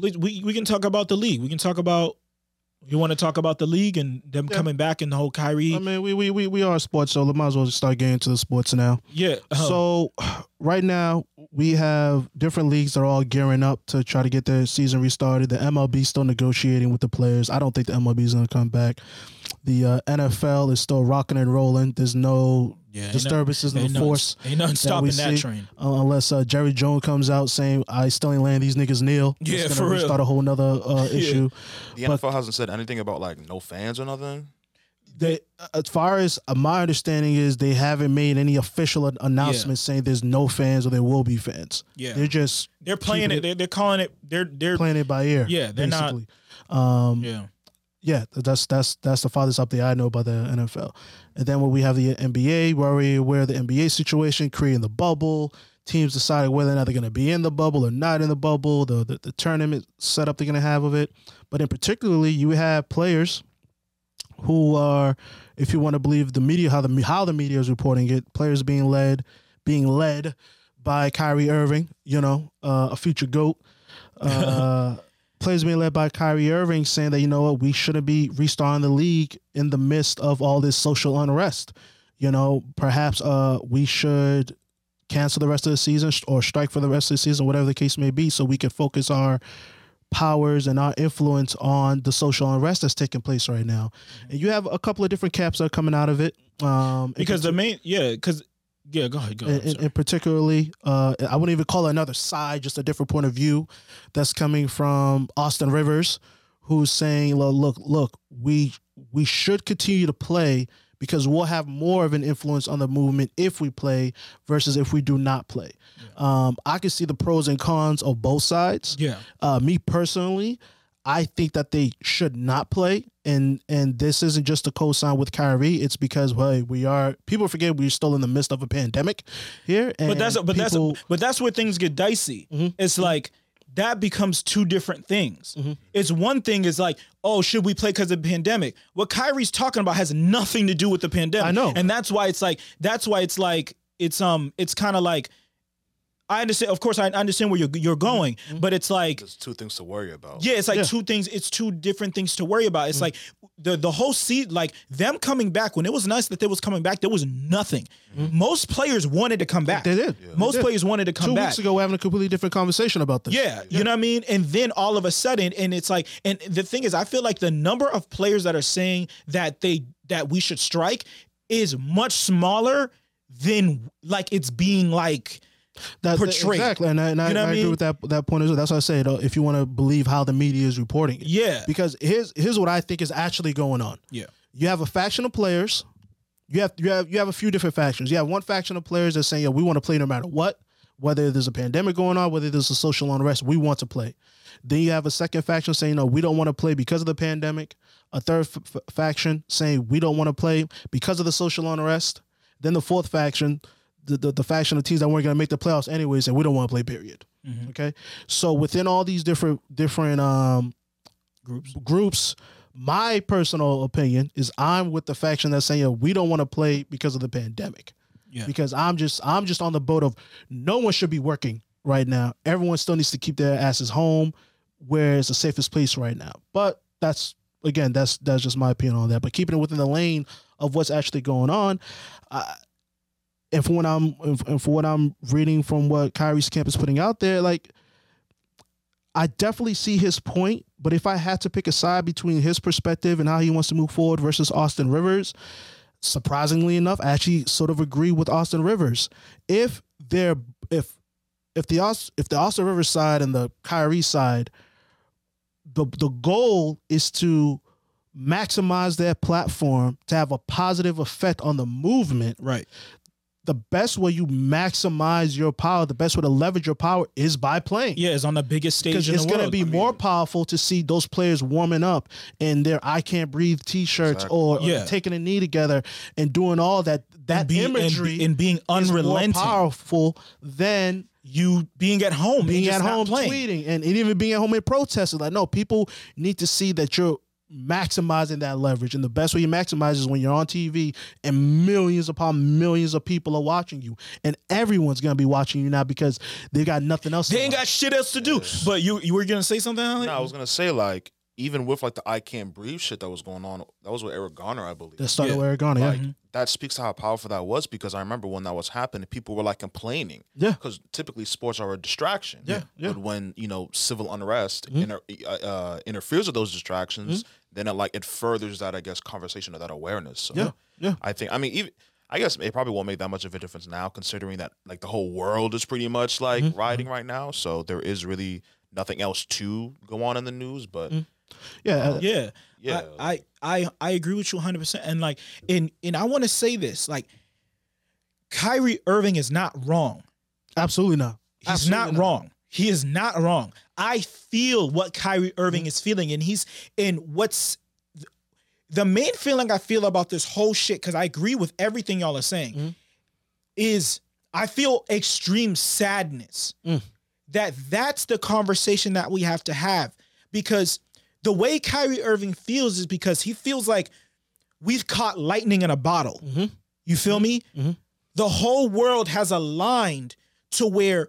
we we can talk about the league. We can talk about. You want to talk about the league and them Yeah. coming back and the whole Kyrie? I mean, we we we we are sports, so we might as well just start getting into the sports now. yeah. uh, So right now we have different leagues that are all gearing up to try to get their season restarted. The MLB still negotiating with the players. I don't think the MLB is going to come back. The uh, NFL is still rocking and rolling. There's no yeah, disturbances no- in the force Ain't nothing stopping we that train. uh, unless uh, Jerry Jones comes out saying I still ain't letting these niggas kneel. Yeah, It's for gonna real. Start a whole nother uh, Yeah. issue. The But- NFL hasn't said anything about like no fans or nothing. they as far as uh, my understanding is they haven't made any official an- announcement saying there's no fans or there will be fans Yeah, they're just they're playing keeping it. They're, they're calling it. They're they're playing it by ear Yeah, they're not- um yeah. Yeah that's that's that's the farthest up update i know about the nfl and then when we have the nba we're already aware of the nba situation creating the bubble. Teams deciding whether or not they're going to be in the bubble or not in the bubble the, the the tournament setup they're going to have of it. But in particularly you have players who are, if you want to believe the media, how the how the media is reporting it, players being led, being led by Kyrie Irving, you know, uh, a future goat. Uh, players being led by Kyrie Irving, saying that you know what, we shouldn't be restarting the league in the midst of all this social unrest. You know, perhaps uh, we should cancel the rest of the season or strike for the rest of the season, whatever the case may be, so we can focus our powers and our influence on the social unrest that's taking place right now. And you have a couple of different caps that are coming out of it. Um, Because the main yeah because yeah go ahead go ahead. And, and particularly, uh, I wouldn't even call it another side, just a different point of view that's coming from Austin Rivers, who's saying, "Look, look, look, we we should continue to play because we'll have more of an influence on the movement if we play versus if we do not play." Um, I can see the pros and cons of both sides. yeah Uh, me personally, I think that they should not play, and and this isn't just a co-sign with Kyrie. It's because well, we are people forget we're still in the midst of a pandemic here. And but that's but people, that's but that's where things get dicey. Mhm. It's like that becomes two different things. Mhm. It's one thing is like, oh, should we play because of the pandemic? What Kyrie's talking about has nothing to do with the pandemic. I know. and that's why it's like that's why it's like it's um it's kind of like I understand. Of course, I understand where you're you're mm-hmm. going, mm-hmm. but it's like There's two things to worry about. yeah, it's like Yeah. two things. It's two different things to worry about. It's mm-hmm. like the the whole seat, like them coming back. When it was nice that they was coming back, there was nothing. Most players wanted to come back. They did. Most They did. players wanted to come Two back. weeks ago, we're having a completely different conversation about this. Yeah, you know what I mean? And then all of a sudden, and it's like, and the thing is, I feel like the number of players that are saying that they that we should strike is much smaller than like it's being like that, portrayed. exactly, and I, and I, You know I I agree with that that point as well. That's why I say though, if you want to believe how the media is reporting it, yeah, because here's here's what I think is actually going on. yeah, You have a faction of players. You have you have you have a few different factions. You have one faction of players that's saying, "Yeah, we want to play no matter what, whether there's a pandemic going on, whether there's a social unrest, we want to play." Then you have a second faction saying, "No, we don't want to play because of the pandemic." A third f- f- faction saying, "We don't want to play because of the social unrest." Then the fourth faction, the, the, the faction of teams that weren't going to make the playoffs anyways, and we don't want to play. Period. Okay, so within all these different different um, groups. groups. My personal opinion is I'm with the faction that's saying "Yo, we don't want to play because of the pandemic. Yeah. Because I'm just I'm just on the boat of no one should be working right now. Everyone still needs to keep their asses home where it's the safest place right now. But that's again that's that's just my opinion on that. But keeping it within the lane of what's actually going on, uh, and for what I'm and for what I'm reading from what Kyrie's camp is putting out there, like I definitely see his point, but if I had to pick a side between his perspective and how he wants to move forward versus Austin Rivers, surprisingly enough, I actually sort of agree with Austin Rivers. If they're if if the if the Austin Rivers side and the Kyrie side, the the goal is to maximize their platform to have a positive effect on the movement right. The best way you maximize your power, the best way to leverage your power is by playing. Yeah, it's on the biggest stage Because in it's the going to world. be more powerful to see those players warming up in their "I can't breathe" T-shirts Exactly. or, or taking a knee together and doing all that. That and, be, and, imagery be- and being is more unrelenting. powerful than You being at home, and being just at not home playing. tweeting and, and even being at home and protesting. Like, no, people need to see that you're maximizing that leverage. And the best way you maximize is when you're on TV and millions upon millions of people are watching you. And everyone's gonna be watching you now because they got nothing else. to They ain't watch. got shit else to do. But you you were gonna say something? Alec? No, I was gonna say like even with like the I can't breathe shit that was going on, that was with Eric Garner, I believe. that started Yeah. where Garner. Yeah. Like that speaks to how powerful that was because I remember when that was happening, people were like complaining. Yeah. Because typically sports are a distraction. Yeah, yeah. But when you know civil unrest Mhm. inter- uh, uh, interferes with those distractions, then it like it furthers that I guess conversation or that awareness. So Yeah, yeah. I think I mean even. I guess it probably won't make that much of a difference now, considering that like the whole world is pretty much like Mhm. riding right now. So there is really nothing else to go on in the news. But Mhm. Yeah. uh, yeah. yeah, I, I I I agree with you 100. percent And like, and and I want to say this, like, Kyrie Irving is not wrong. absolutely not. He's Absolutely not, wrong. He is not wrong. I feel what Kyrie Irving is feeling, and he's in what's the main feeling I feel about this whole shit. Because I agree with everything y'all are saying. Mhm. Is I feel extreme sadness Mm. that that's the conversation that we have to have because the way Kyrie Irving feels is because he feels like we've caught lightning in a bottle. Mhm. You feel me? Mhm. The whole world has aligned to where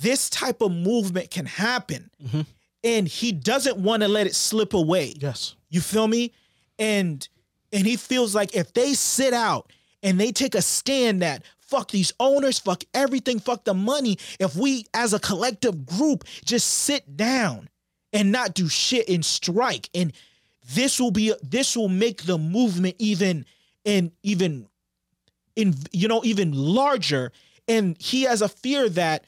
this type of movement can happen. Mhm. And he doesn't want to let it slip away. Yes. You feel me? And and he feels like if they sit out and they take a stand that fuck these owners, fuck everything, fuck the money, if we as a collective group just sit down and not do shit and strike and this will be this will make the movement even and even in you know even larger and he has a fear that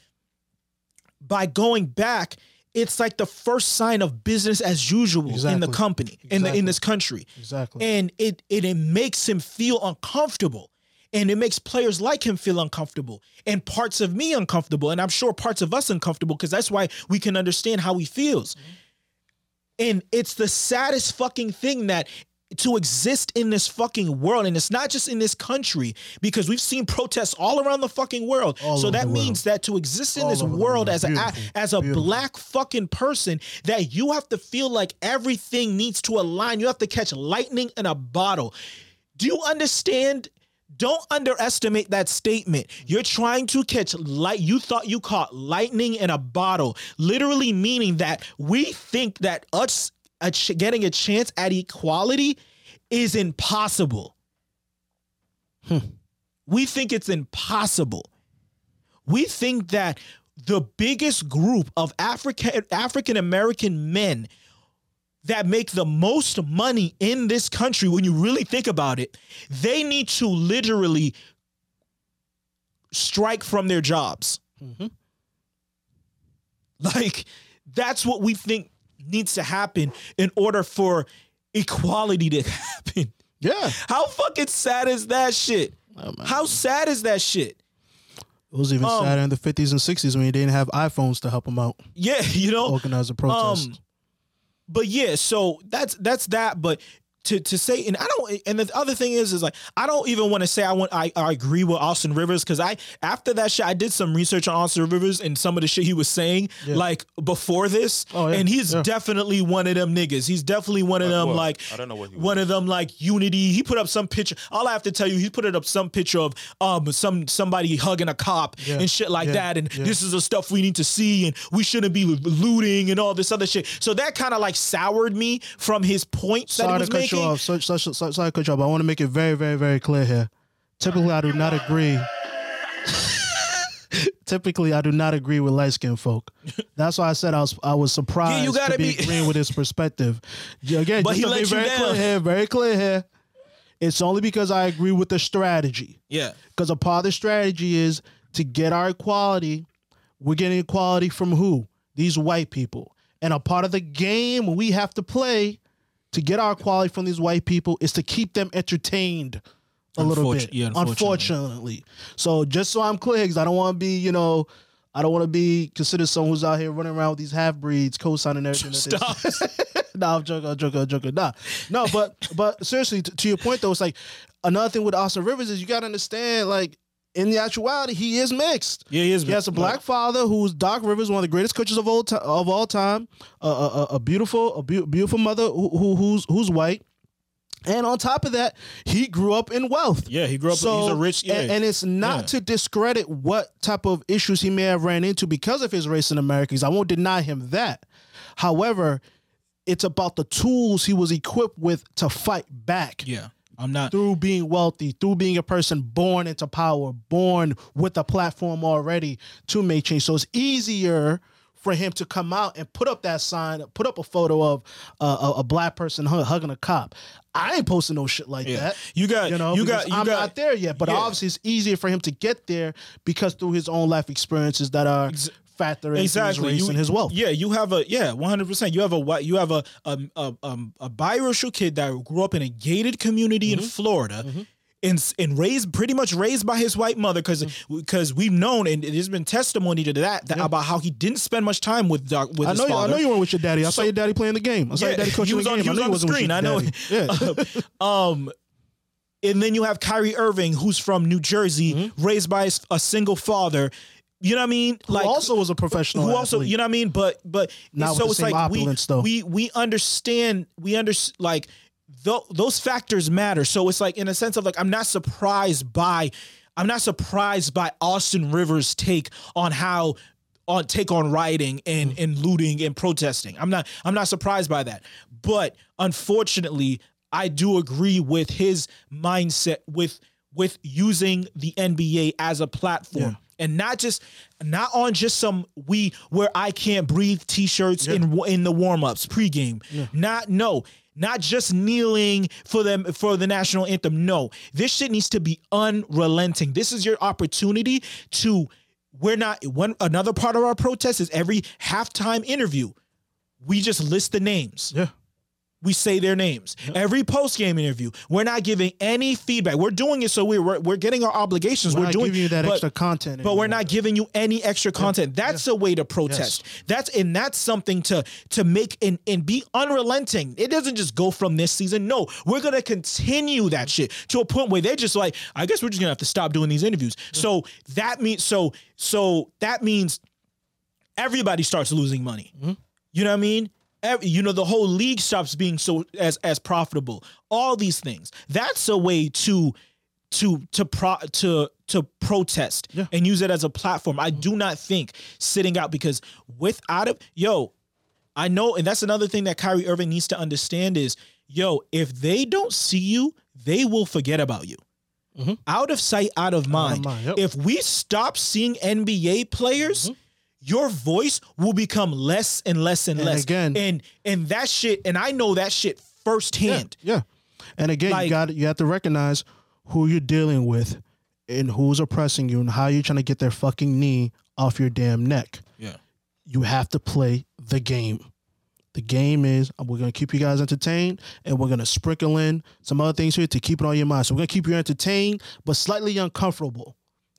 by going back it's like the first sign of business as usual in the company in the in this country. Exactly. and it, it it makes him feel uncomfortable. And it makes players like him feel uncomfortable. And parts of me uncomfortable. And i'm sure parts of us uncomfortable because that's why we can understand how he feels. Mm-hmm. And it's the saddest fucking thing that to exist in this fucking world and it's not just in this country because we've seen protests all around the fucking world All so that means world. that to exist in All this world as a as a Beautiful. black fucking person that you have to feel like everything needs to align you have to catch lightning in a bottle do you understand Don't underestimate that statement. You're trying to catch light. You thought you caught lightning in a bottle, literally meaning that we think that us a ch- getting a chance at equality is impossible. Hmm. We think it's impossible. We think that the biggest group of African African American men that make the most money in this country, when you really think about it, they need to literally strike from their jobs. Mm-hmm. Like, that's what we think needs to happen in order for equality to happen. Yeah. How fucking sad is that shit? How sad is that shit? It was even Um, sadder in the 50s and 60s when you didn't have iPhones to help them out Yeah, you know. organize a protest. Um, but yeah, so that's that's that. But to to say, and I don't. And the other thing is, is like I don't even want to say I want I, I agree with Austin Rivers because I after that shit I did some research on Austin Rivers and some of the shit he was saying Yeah. like before this, Oh, yeah, and he's yeah. definitely one of them niggas. He's definitely one of Like them what? like I don't know what he one of them like unity. He put up some picture. All I have to tell you, he put it up some picture of um some somebody hugging a cop Yeah, and shit like yeah, that. And yeah. this is the stuff we need to see, and we shouldn't be looting and all this other shit. So that kind of like soured me from his points that he sorry was making. You off. To cut you off. But I want to make it very, very, very clear here. Typically, I do not agree. Typically, I do not agree with light skinned folk. That's why I said I was I was surprised Yeah, you gotta to be, be- agreeing with his perspective. Yeah, Again, But just he to let be you very down. clear here, very clear here. It's only because I agree with the strategy. Yeah, Because a part of the strategy is to get our equality. We're getting equality from who? These white people. And a part of the game we have to play to get our quality from these white people is to keep them entertained a little Unfortu- bit. yeah, unfortunately. unfortunately. So just so I'm clear, because I don't want to be, you know, I don't want to be considered someone who's out here running around with these half breeds, co-signing everything. stop. no, I'm joking, I'm joking, I'm joking. Nah, no, but but seriously, t- to your point though, it's like another thing with Austin Rivers is you got to understand, like in the actuality, he is mixed. yeah, he is. He has a black father who's Doc Rivers, one of the greatest coaches of all ti- of all time. A, beautiful, a beau- beautiful mother who, who who's who's white. And on top of that, he grew up in wealth. Yeah, he grew up. he's a rich. Yeah, And, and it's not Yeah. to discredit what type of issues he may have ran into because of his race in America. I won't deny him that. However, it's about the tools he was equipped with to fight back yeah. I'm not. through being wealthy, through being a person born into power, born with a platform already to make change. So it's easier for him to come out and put up that sign, put up a photo of uh, a, a black person hug, hugging a cop. I ain't posting no shit like Yeah, that. you got. You know, you got. You I'm got. not there yet, but Yeah. obviously it's easier for him to get there because through his own life experiences that are factoring exactly his race you, and his wealth. Yeah, you have a yeah, one hundred percent. You have a white. You have a a um a biracial kid that grew up in a gated community Mm-hmm. in Florida. And, s- and raised pretty much raised by his white mother because Mm-hmm. because we've known and there's been testimony to that, that about how he didn't spend much time with doc, with I his know, you, I know you weren't with your daddy. I saw your daddy playing the game. I saw your daddy coaching he was the on, game. he was I on the screen. I know. daddy. Yeah. um, and then you have Kyrie Irving, who's from New Jersey, raised by a single father. You know what I mean? Who also was a professional. who also athlete. you know what I mean but but Not so it's like we, though. we we understand we under like tho- those factors matter so it's like in a sense of like I'm not surprised by I'm not surprised by Austin Rivers take on how on take on rioting and Mm. and looting and protesting I'm not I'm not surprised by that but unfortunately I do agree with his mindset with with using the NBA as a platform and not just not on just some we where I can't breathe t-shirts in in the warm-ups pregame. Not no, not just kneeling for them for the national anthem. No. This shit needs to be unrelenting. This is your opportunity to we're not one another part of our protest is every halftime interview. We just list the names yeah. We say their names. Every post game interview, we're not giving any feedback. We're doing it so we're we're, we're getting our obligations. We're, We're, not doing giving you that but, extra content. but we're not giving you any extra content. That's a way to protest. That's and that's something to to make and and be unrelenting. It doesn't just go from this season. No, we're gonna continue that shit to a point where they're just like, I guess we're just gonna have to stop doing these interviews. So that means so so that means everybody starts losing money. Mm-hmm. You know what I mean? You know the whole league stops being so as as profitable. All these things. That's a way to to to pro to to protest Yeah. and use it as a platform. I do not think sitting out because without it, yo, I know, and that's another thing that Kyrie Irving needs to understand is, yo, if they don't see you, they will forget about you. Mhm. Out of sight, out of mind. mind, yep. Mm-hmm. If we stop seeing NBA players, your voice will become less and less and, And less. again- and and that shit, and I know that shit firsthand. Yeah. And again, Like- you got you have to recognize who you're dealing with and who's oppressing you and how you're trying to get their fucking knee off your damn neck. Yeah. You have to play the game. The game is we're gonna keep you guys entertained and we're gonna sprinkle in some other things here to keep it on your mind. So we're gonna keep you entertained but slightly uncomfortable.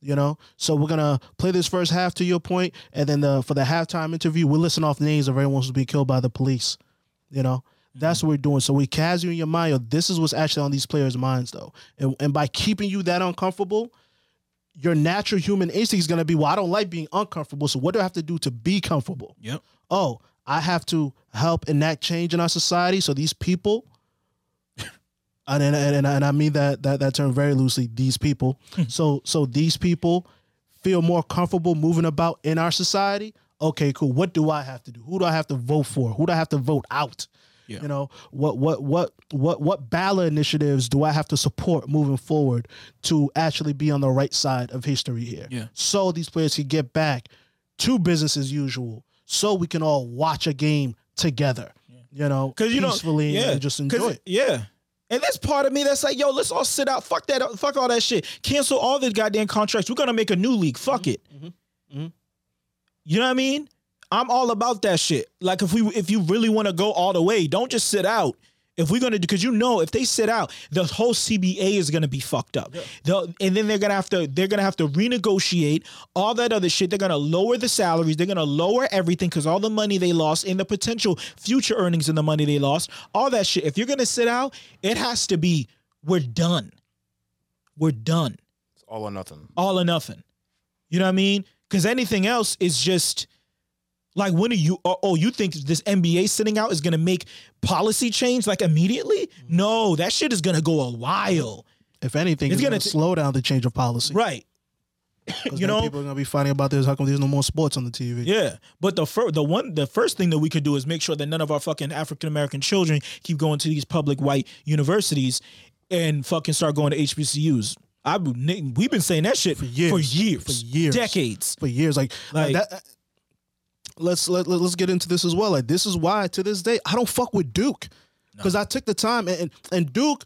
You know, so we're gonna play this first half to your point, and then the, for the halftime interview, we'll listen off names of everyone who's being killed by the police. You know, that's what we're doing. So we cast you in your mind. This is what's actually on these players' minds, though. And, and by keeping you that uncomfortable, your natural human instinct is gonna be, well, I don't like being uncomfortable. So what do I have to do to be comfortable? Yep. Oh, I have to help enact change in our society. So these people, and and, and, and I mean that that that term very loosely. These people. Hmm. so so these people feel more comfortable moving about in our society. Okay, cool. What do I have to do? Who do I have to vote for? Who do I have to vote out? Yeah. You know what what what what what ballot initiatives do I have to support moving forward to actually be on the right side of history here? Yeah. So these players can get back to business as usual, so we can all watch a game together. You know, Cause you know, peacefully yeah, and just 'cause- enjoy it. Yeah. And there's part of me that's like, yo, let's all sit out. Fuck that. Fuck all that shit. Cancel all the goddamn contracts. We're gonna make a new league. Fuck it. mhm. You know what I mean? I'm all about that shit. Like if we if you really want to go all the way, don't just sit out. If we're gonna do, because you know, if they sit out, the whole CBA is gonna be fucked up. They'll- and then they're gonna have to they're gonna have to renegotiate all that other shit. They're gonna lower the salaries. They're gonna lower everything because all the money they lost and the potential future earnings and the money they lost, all that shit. If you're gonna sit out, it has to be we're done. We're done It's all or nothing. all or nothing. You know what I mean? Because anything else is just like when are you? Oh, oh, you think this NBA sitting out is gonna make policy change like immediately? Mm-hmm. No, that shit is gonna go a while, If anything, It's it's, gonna going slow down the change of policy. Right. you know? people are going to be fighting about this. How come there's no more sports on the TV? Yeah, but the fir- the one the first thing that we could do is make sure that none of our fucking African American children keep going to these public white universities and fucking start going to HBCUs. I we've been saying that shit for years. for years, For years. decades. for years. Like, Like- that. Let's let, let, us get into this as well. Like this is why to this day I don't fuck with Duke because I took the time and, and Duke.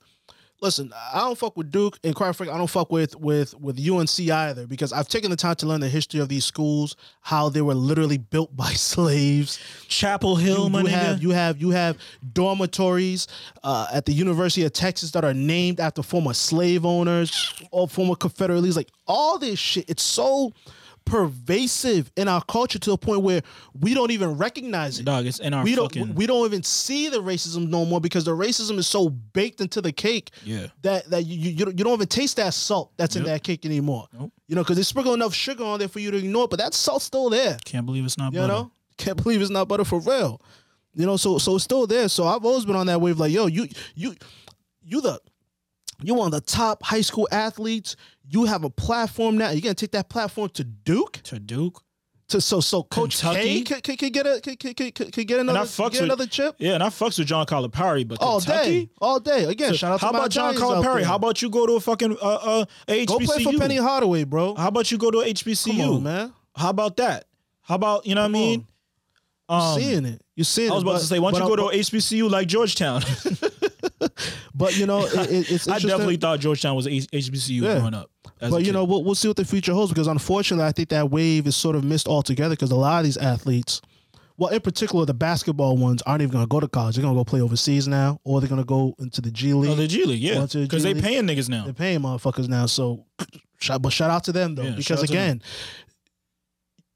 Listen, I don't fuck with Duke, and quite frankly, I don't fuck with with with UNC either because I've taken the time to learn the history of these schools, how they were literally built by slaves. Chapel Hill, you, my you nigga. have you have you have dormitories uh, at the University of Texas that are named after former slave owners or former Confederates. Like all this shit, it's so pervasive in our culture to a point where we don't even recognize it. Dog, it's in our we fucking. don't we don't even see the racism no more because the racism is so baked into the cake Yeah. that that you you, you don't- you don't even taste that salt that's in that cake anymore. Nope. You know, because they sprinkle enough sugar on there for you to ignore it, but that salt's still there. Can't believe it's not butter. You butter. know, can't believe it's not butter for real. You know, so so it's still there. So I've always been on that wave, like, yo, you you you the you one of the top high school athletes. You have a platform now. You're gonna take that platform to Duke. to Duke. To so so Coach Kentucky? K can, can, can get a can, can, can, can get another get with- another chip Yeah, and I fucks with John Calipari, but all Kentucky? day, all day. Again, shout out to How about John Calipari? How about you go to a fucking uh, uh, a go play for Penny Hardaway, bro? How about you go to HBCU? Come on, man. How about that? How about you know what I mean? Um, seeing it, you're seeing. It. I was it, about but- to say, why don't you go to HBCU like Georgetown? But you know, it, it, it's I definitely thought Georgetown was H- HBCU Yeah. growing up. But you know, we'll, we'll see what the future holds because unfortunately, I think that wave is sort of missed altogether because a lot of these athletes, well, in particular, the basketball ones aren't even going to go to college. They're going to go play overseas now, or they're going to go into the G League. oh, the G League, yeah, to the because they paying niggas now. They're paying motherfuckers now. So, but shout out to them though, Yeah, because out to them. again,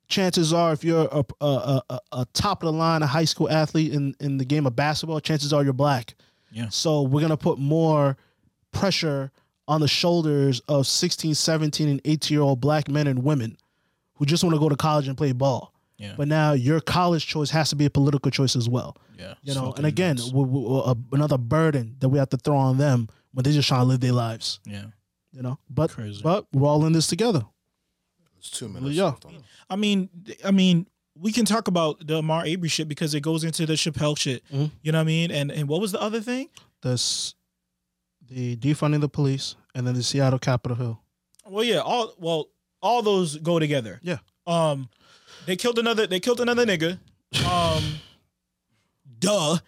chances are if you're a, a, a, a- a top of the line, a high school athlete in, in the game of basketball, chances are you're black. Yeah. So we're gonna put more pressure on the shoulders of 16, 17, and 18 year old black men and women who just want to go to college and play ball. Yeah, But now your college choice has to be a political choice as well. yeah. You know, fucking and again, nuts. w- w- uh, another burden that we have to throw on them when they're just trying to live their lives. yeah. You know, but Crazy. but we're all in this together. It's two minutes. Yeah. left on it. I mean, I mean, we can talk about the Ahmaud Arbery shit because it goes into the Chappelle shit. Mhm. You know what I mean? And and what was the other thing? This the defunding the police and then the Seattle Capitol Hill. Well, yeah, all well, all those go together. Yeah. Um, they killed another. They killed another nigga. Um, duh.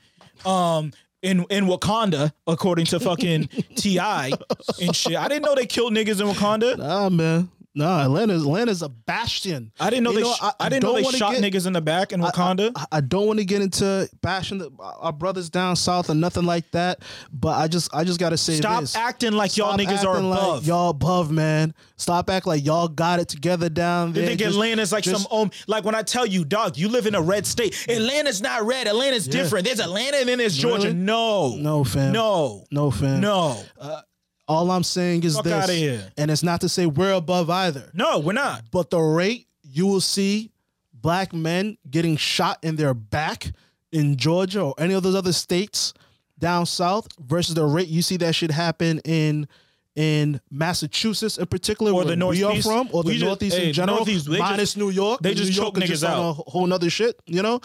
Um, in in Wakanda, according to fucking T.I. and shit. I didn't know they killed niggas in Wakanda. Nah, man. Nah, Atlanta. Atlanta's a bastion. I didn't know You they. know, sh- I- I, I didn't know they shot get- niggas in the back in Wakanda. I, I don't want to get into bashing the, our brothers down south or nothing like that, but I just I just gotta say Stop this. acting like y'all niggas are acting like above. y'all above, man. Stop acting like y'all got it together down They there. think Just- Atlanta's like just- some um like when I tell you, dog, you live in a red state. Atlanta's not red. Atlanta's Yeah. different. There's Atlanta and then there's Georgia. Really? No. No, fam. No. no, fam. No. All I'm saying is Fuck this, outta here. and it's not to say we're above either. No, we're not. But the rate you will see black men getting shot in their back in Georgia or any of those other states down south versus the rate you see that should happen in in Massachusetts in particular, Or where the we are Northeast. from, or the just- Northeast hey, in general, Northeast, they minus just- New York. they just New choke is niggas on out. a whole nother shit, you know.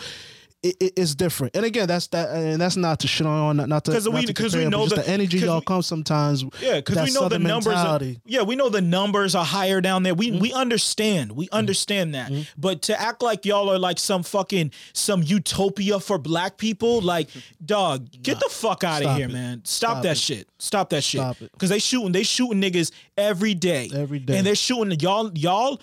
It, it, it's different, and again, that's that, and that's not to shit on, not, not to 'Cause not we- to 'cause we know the- the energy y'all we- come sometimes. Yeah, because we know the numbers. Are, yeah, we know the numbers are higher down there. We mm-hmm. we understand. We mm-hmm. understand that. Mm-hmm. But to act like y'all are like some fucking some utopia for black people, like dog, get the fuck out of here, it. man. Stop, Stop that it. shit. Stop that shit. Stop it. Because they shooting they shooting niggas every day. Every day. And they're shooting y'all y'all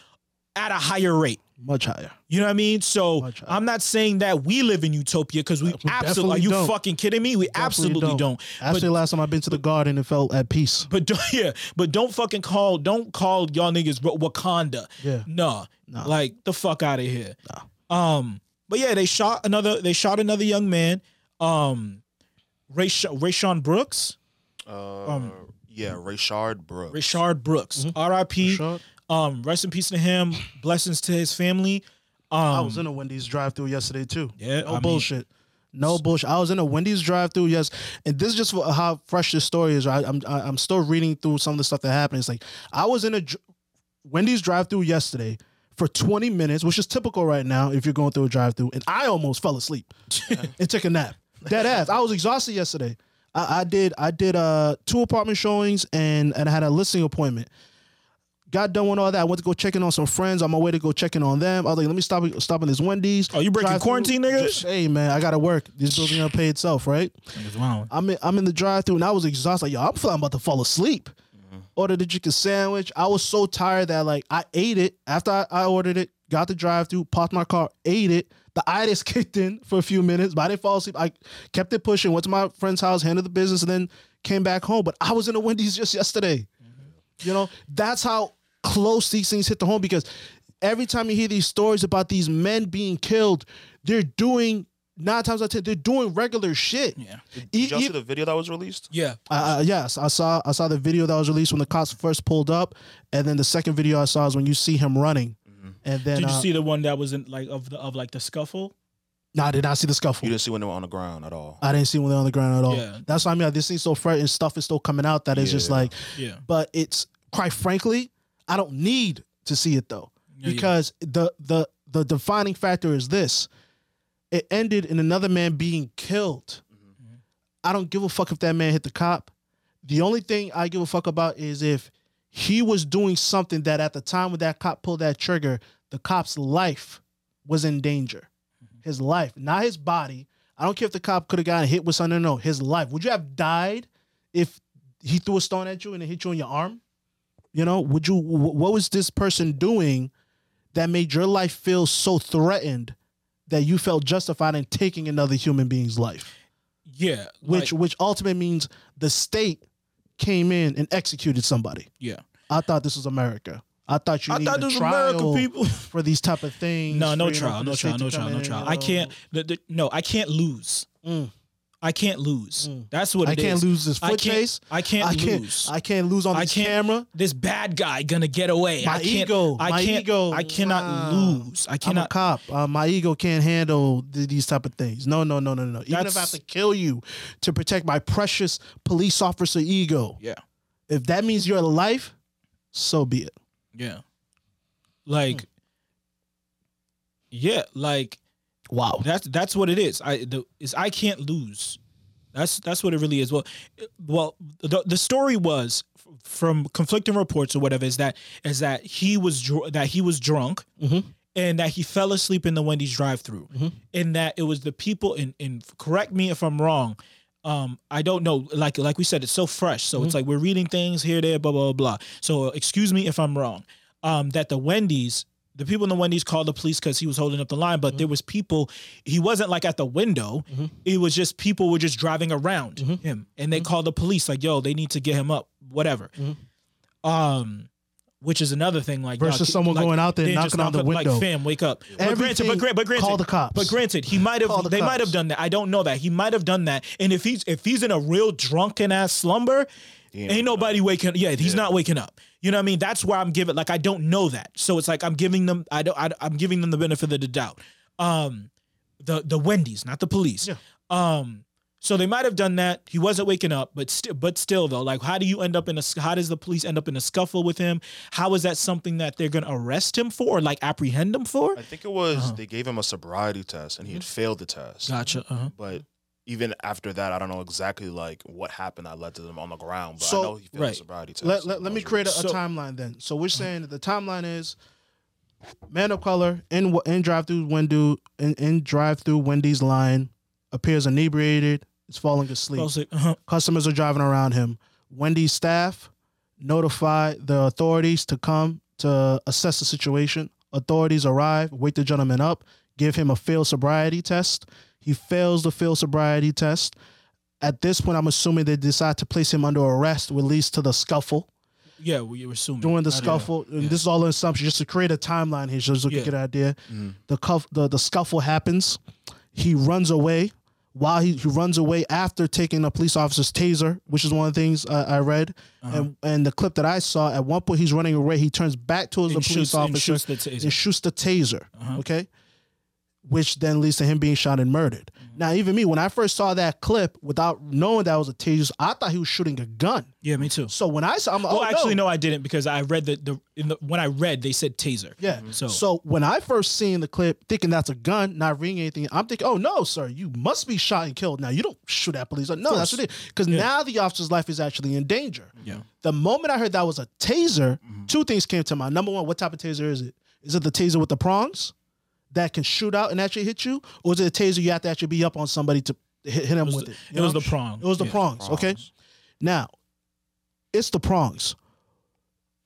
at a higher rate. Much higher. You know what I mean? So I'm not saying that we live in utopia because we, absolutely. Are you don't. fucking kidding me? We absolutely don't. Actually, But last time I've been to the garden and felt at peace. but don't, yeah, but don't fucking call don't call y'all niggas Wakanda. Yeah. No. No. Like the fuck out of here. Um but yeah, they shot another they shot another young man. Um Ray Rayshawn Brooks. Uh, yeah, Rayshard Brooks. Rayshard Brooks. R.I.P. Um rest in peace to him. Blessings to his family. Um I was in a Wendy's drive-through yesterday too. Yeah, no I mean- bullshit. no bullshit. I was in a Wendy's drive-through. Yes, and this is just how fresh this story is. Right, I'm I- I'm still reading through some of the stuff that happened. It's like I was in a Wendy's drive-through yesterday for 20 minutes, which is typical right now if you're going through a drive-through, and I almost fell asleep and took a nap. Dead ass. I was exhausted yesterday. I, I did I did uh two apartment showings and and I had a listing appointment. Got done with all that. I went to go check in on some friends on my way to go check in on them. I was like, let me stop stopping this Wendy's. Oh, you breaking quarantine, nigga? Hey man, I gotta work. This bill's gonna pay itself, right? I'm in, I'm in the drive-through and I was exhausted. Like, yo, I'm feeling about to fall asleep. Mm-hmm. Ordered a chicken sandwich. I was so tired that like I ate it after I, I ordered it. Got the drive-through, parked my car, ate it. The itis kicked in for a few minutes, but I didn't fall asleep. I kept it pushing. Went to my friend's house, handled the business, and then came back home. But I was in a Wendy's just yesterday. Mm-hmm. You know, that's how close these things hit the home because every time you hear these stories about these men being killed, they're doing nine times out of ten, they're doing regular shit. Yeah. Did y'all e- see the video that was released? Yeah. uh, uh, yes, I saw I saw the video that was released when the cops first pulled up, and then the second video I saw is when you see him running, and then Did you uh, see the one that was in like of the of like the scuffle? No, I did not see the scuffle. You didn't see when they were on the ground at all. I didn't see when they were on the ground at all. Yeah. That's why I mean like, this thing's so fresh and stuff is still coming out that it's just like, Yeah. but it's quite frankly, I don't need to see it though Yeah, yeah. because the the the defining factor is this: it ended in another man being killed. Mm-hmm. I don't give a fuck if that man hit the cop. The only thing I give a fuck about is if he was doing something that at the time when that cop pulled that trigger, the cop's life was in danger. Mm-hmm. His life, not his body. I don't care if the cop could have gotten hit with something. Or no, his life. Would you have died if he threw a stone at you and it hit you in your arm? You know, would you? What was this person doing that made your life feel so threatened that you felt justified in taking another human being's life? Yeah. Which, like, which ultimately means the state came in and executed somebody. yeah. I thought this was America. I thought you I thought this was trial America, people. for these type of things. No, no trial, no trial, no trial, no trial. I can't. The, the, no, I can't lose. Mm. I can't lose. Mm. That's what I can't is. lose this I foot can't- chase. I can't I can't. lose. I can't lose on I this camera. this bad guy gonna get away. My I can't, ego, I my can't, ego. I cannot Nah. lose. I I'm a cannot. cop. Uh, my ego can't handle th- these type of things. No, no, no, no, no. Even if I have to kill you to protect my precious police officer ego, Yeah. If that means your life, so be it. Yeah. Like Yeah, like Wow. that's that's what it is. I the is I can't lose. That's that's what it really is. Well, well, the the story was from conflicting reports or whatever is that is that he was dr- that he was drunk Mhm. and that he fell asleep in the Wendy's drive-through, Mhm. and that it was the people. And and correct me if I'm wrong. Um, I don't know. Like like we said, it's so fresh. So it's like we're reading things here, there, blah blah blah. So excuse me if I'm wrong. Um, that the Wendy's the people in the Wendy's called the police because he was holding up the line, but there mm-hmm. was people. He wasn't like at the window. Mm-hmm. It was just people were just driving around mm-hmm. him, and they called the police like, "Yo, they need to get him up." Whatever. Um, which is another thing. Like Versus someone like, going out there knocking on the window. Like, fam, wake up. But granted, but, but granted, call the cops. But granted, he might have. the They might have done that. I don't know that. He might have done that. And if he's if he's in a real drunken ass slumber, ain't ain't nobody waking. Yeah, he's not waking up. You know what I mean? That's why I'm giving. Like I don't know that. So it's like I'm giving them. I don't. I, I'm giving them the benefit of the doubt. Um, the the Wendy's, not the police. Yeah. Um. So they might have done that. He wasn't waking up, but still, but still though, like, how do you end up in a? How does the police end up in a scuffle with him? How is that something that they're gonna arrest him for or like apprehend him for? I think it was Uh-huh. they gave him a sobriety test and he had failed the test. Gotcha. Uh-huh. But even after that, I don't know exactly like what happened that led to them on the ground. But So- I know he failed right. sobriety test. Let, let, let me create a, a So- timeline then. So we're saying that the timeline is man of color in in drive through window in, in drive through Wendy's line appears inebriated, is falling asleep. Mostly, uh-huh. Customers are driving around him. Wendy's staff notify the authorities to come to assess the situation. Authorities arrive, wake the gentleman up, give him a failed sobriety test. He fails the field sobriety test. At this point, I'm assuming they decide to place him under arrest, which leads to the scuffle. Yeah, we were assuming During the I don't know. scuffle, and this is all an assumption, just to create a timeline here, just so Yeah. get an idea. Mhm. The, cuff, the the scuffle happens. He runs away. While he, he runs away after taking a police officer's taser, which is one of the things uh, I read, Uh-huh. and and the clip that I saw, at one point he's running away. He turns back towards And the police shoots- and officer shoots the taser. and shoots the taser. Uh-huh. Okay, which then leads to him being shot and murdered. Mm-hmm. Now, even me, when I first saw that clip, without knowing that was a taser, I thought he was shooting a gun. Yeah, me too. So when I saw, I'm like, Well, oh, actually, no. no, I didn't because I read the the, in the when I read they said taser. Yeah. So- So when I first seen the clip, thinking that's a gun, not reading anything, I'm thinking, oh no, sir, you must be shot and killed. Now you don't shoot at police. No, that's what it is. Because now the officer's life is actually in danger. Yeah. The moment I heard that was a taser, two things came to mind. Number one, what type of taser is it? Is it the taser with the prongs that can shoot out and actually hit you, or is it a taser you have to actually be up on somebody to hit, hit him was with the- it? it was the prong. It was the Yeah. prongs. Okay. Now, it's the prongs.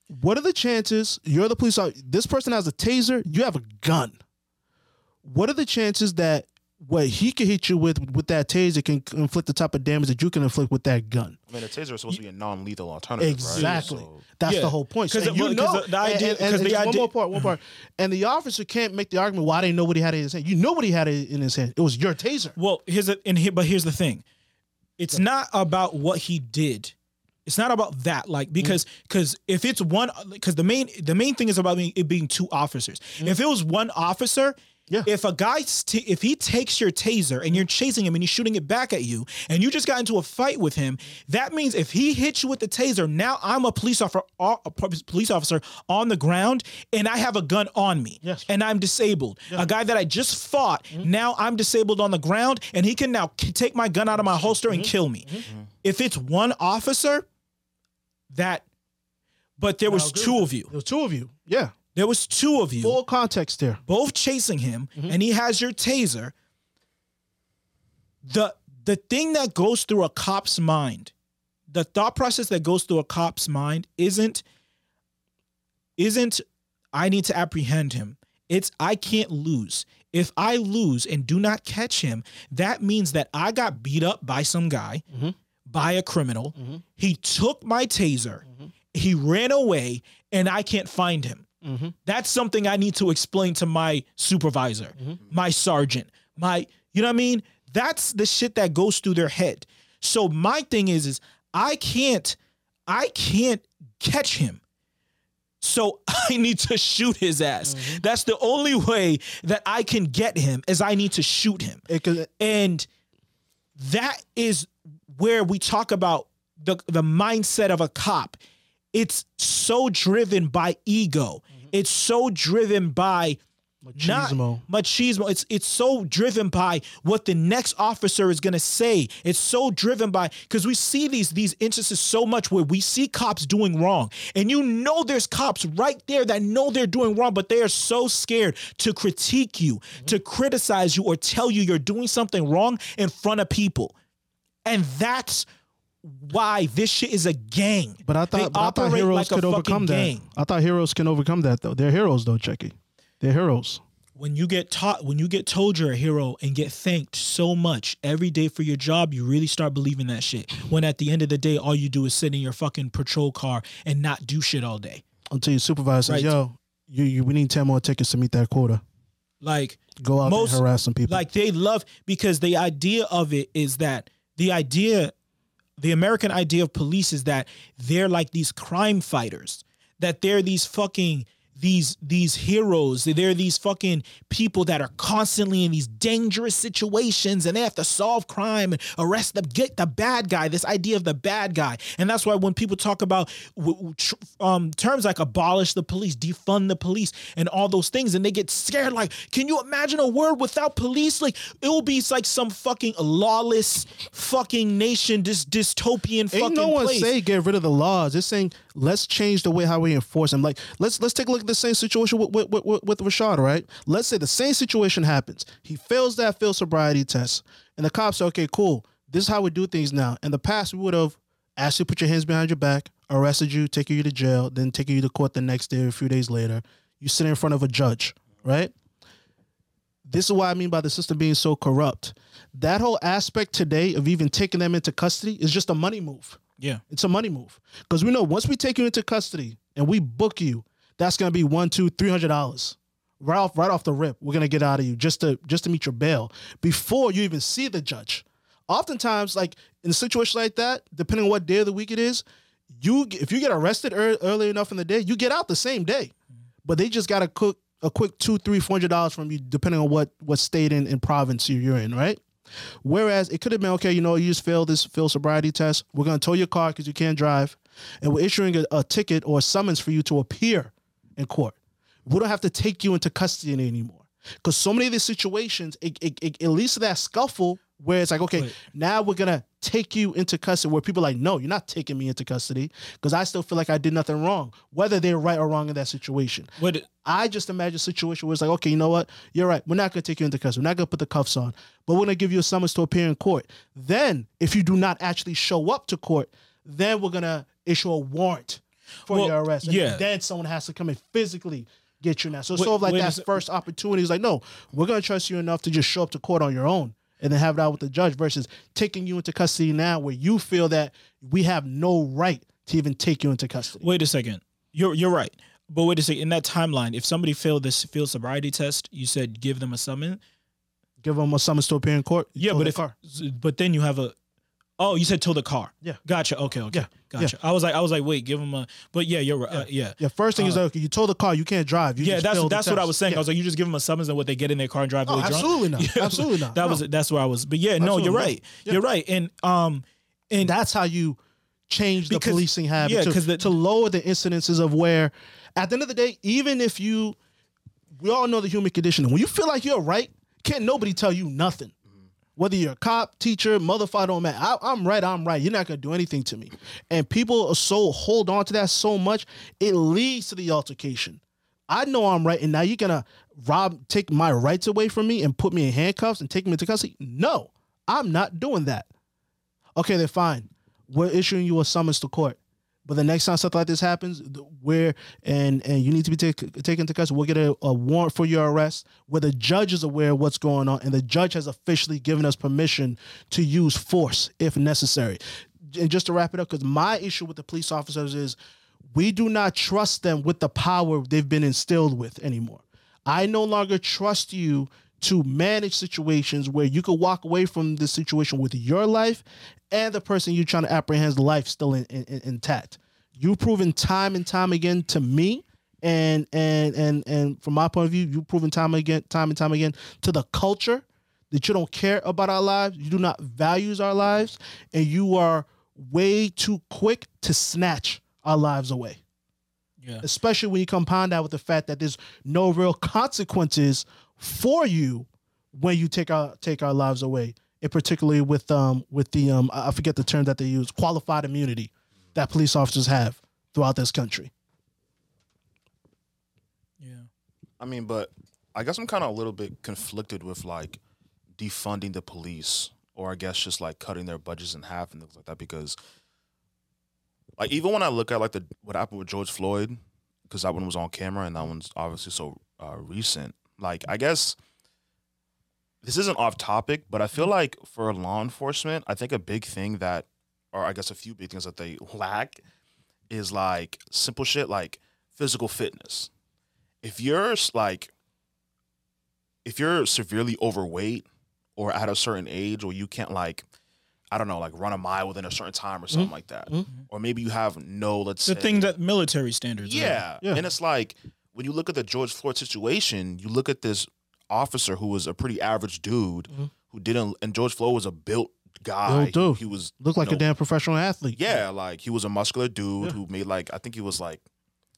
What are the chances you're the police officer? This person has a taser, you have a gun. What are the chances that what he can hit you with with that taser can inflict the type of damage that you can inflict with that gun? I mean, a taser is supposed to be a non-lethal alternative, Exactly. right? So, That's Yeah. the whole point. 'Cause So you know, the- the idea- and- and- 'cause and the just one more part, one part, and the officer can't make the argument why they know what he had in his hand. You know what he had in his hand. It was your taser. Well, here's a, and here, but here's the thing. It's not about what he did. It's not about that, like mm. because because if it's one, because the main the main thing is about being, it being two officers. Mm. If it was one officer, Yeah. If a guy st- if he takes your taser and you're chasing him and he's shooting it back at you and you just got into a fight with him, that means if he hits you with the taser, now I'm a police officer, a police officer on the ground and I have a gun on me Yes. and I'm disabled. A guy that I just fought, mm-hmm. now I'm disabled on the ground, and he can now k- take my gun out of my mm-hmm. holster and mm-hmm. kill me. If it's one officer, that, but there was two of you. There was two of you. Yeah. There was two of you, Full context there. both chasing him, mm-hmm. and he has your taser. The the thing that goes through a cop's mind, the thought process that goes through a cop's mind isn't isn't I need to apprehend him. It's I can't lose. If I lose and do not catch him, that means that I got beat up by some guy, mm-hmm. by a criminal. Mm-hmm. He took my taser, he ran away, and I can't find him. Mm-hmm. That's something I need to explain to my supervisor, mm-hmm. my sergeant, my, you know what I mean? That's the shit that goes through their head. So my thing is, is I can't, I can't catch him. So I need to shoot his ass. Mm-hmm. That's the only way that I can get him is I need to shoot him. It could, And that is where we talk about the the mindset of a cop. It's so driven by ego. It's so driven by not Machismo. machismo. It's it's so driven by what the next officer is gonna say. It's so driven by because we see these these instances so much where we see cops doing wrong, and you know there's cops right there that know they're doing wrong, but they are so scared to critique you, mm-hmm. to criticize you, or tell you you're doing something wrong in front of people, and that's why this shit is a gang. But I thought, but I thought heroes like could overcome that. gang. I thought heroes can overcome that though. They're heroes though, Checky. They're heroes. when you get taught when you get told you're a hero and get thanked so much every day for your job you really start believing that shit when at the end of the day all you do is sit in your fucking patrol car and not do shit all day Until your supervisor Right. says, "Yo, you, you we need ten more tickets to meet that quota. like Go out Most- and harass some people." like they love because the idea of it is that the idea the american idea of police is that they're like these crime fighters that they're these fucking these these heroes. They're these fucking people that are constantly in these dangerous situations and they have to solve crime and arrest the get the bad guy this idea of the bad guy. And that's why when people talk about w- w- tr- um, terms like abolish the police defund the police and all those things and they get scared like can you imagine a world without police? Like it will be like some fucking lawless fucking nation this dystopian fucking Ain't no one place. say get rid of the laws. It's saying let's change the way how we enforce them. Like let's let's take a look at the same situation with with, with, with Rashad, right? Let's say the same situation happens. He fails that field sobriety test, and the cops say, "Okay, cool. This is how we do things now." In the past, we would have asked you to put your hands behind your back, arrested you, taken you to jail, then taking you to court the next day or a few days later. You sit in front of a judge, right? This is what I mean by the system being so corrupt. That whole aspect today of even taking them into custody is just a money move. Yeah It's a money move because we know once we take you into custody and we book you, that's gonna be one, two, three hundred dollars right off right off the rip. We're gonna get out of you just to just to meet your bail before you even see the judge. Oftentimes, like in a situation like that, depending on what day of the week it is, you if you get arrested ear- early enough in the day, you get out the same day. Mm-hmm. But they just gotta cook a quick two, three, four hundred dollars from you, depending on what what state and, and province you're in, right? Whereas it could have been okay, you know, you just failed this field sobriety test. We're gonna tow your car because you can't drive, and we're issuing a, a ticket or a summons for you to appear in court. We don't have to take you into custody anymore because so many of these situations, it, it, it, it leads to that scuffle where it's like, okay, Wait. now we're gonna take you into custody. Where people are like, no, you're not taking me into custody because I still feel like I did nothing wrong, whether they're right or wrong in that situation. what I just imagine a situation where it's like, okay, you know what? You're right. We're not to take you into custody. We're not to put the cuffs on, but we're to give you a summons to appear in court. Then, if you do not actually show up to court, then we're to issue a warrant for Well, your arrest. And yeah. then someone has to come and physically get you now. So it's Wait- sort of like that first opportunity. It's like, no, we're going to trust you enough to just show up to court on your own and then have it out with the judge versus taking you into custody now where you feel that we have no right to even take you into custody. wait a second you're you're right but wait a second in that timeline if somebody failed this field sobriety test you said give them a summon Give them a summons to appear in court. yeah but if car. but then you have a oh you said tow the car Yeah. gotcha okay okay Yeah, gotcha i was like i was like wait give them a but yeah you're right uh, yeah Yeah, first thing is Uh, like, okay, you told the car you can't drive. You yeah, just that's that's what I was saying. Yeah. I was like, you just give them a summons and what they get in their car and drive Oh, away drunk. absolutely not. Yeah, Absolutely not. That No. was that's where I was. But yeah, no, Absolutely you're not. right. Yeah. You're right. And um, and that's how you change the Because- policing habit yeah, to, the- to lower the incidences of where, at the end of the day, even if you, we all know the human condition. When you feel like you're right, can't nobody tell you nothing. Whether you're a cop, teacher, motherfucker, don't matter. I, I'm right. I'm right. You're not gonna do anything to me. And people are so hold on to that so much, it leads to the altercation. I know I'm right, and now you're gonna rob, take my rights away from me and put me in handcuffs and take me into custody. No, I'm not doing that. Okay, then fine. We're issuing you a summons to court. But the next time something like this happens, where and and you need to be take, taken to custody, we'll get a, a warrant for your arrest, where the judge is aware of what's going on, and the judge has officially given us permission to use force if necessary. And just to wrap it up, because my issue with the police officers is we do not trust them with the power they've been instilled with anymore. I no longer trust you to manage situations where you could walk away from the situation with your life and the person you're trying to apprehend's life still in, in, in- intact. You've proven time and time again to me, and and and and from my point of view, you've proven time again, time and time again to the culture that you don't care about our lives, you do not value our lives, and you are way too quick to snatch our lives away. Yeah. Especially when you compound that with the fact that there's no real consequences for you when you take our take our lives away. And particularly with um with the um I I forget the term that they use, qualified immunity that police officers have throughout this country. Yeah. I mean, but I guess I'm kind of a little bit conflicted with like defunding the police, or I guess just like cutting their budgets in half and things like that. Because, like, even when I look at like the what happened with George Floyd, because that one was on camera and that one's obviously so uh, recent. Like, I guess this isn't off topic, but I feel like for law enforcement, I think a big thing that, or I guess a few big things that they lack, is like simple shit like physical fitness if you're like if you're severely overweight or at a certain age or you can't like i don't know like run a mile within a certain time or something like that Mhm. or maybe you have no let's The say thing that military standards. right? yeah. Yeah. and it's like when you look at the george floyd situation you look at this officer who was a pretty average dude Mhm. who didn't and george floyd was a built guy Built dude. he, he was looked like you a damn professional athlete. yeah like he was a muscular dude Yeah. who made like i think he was like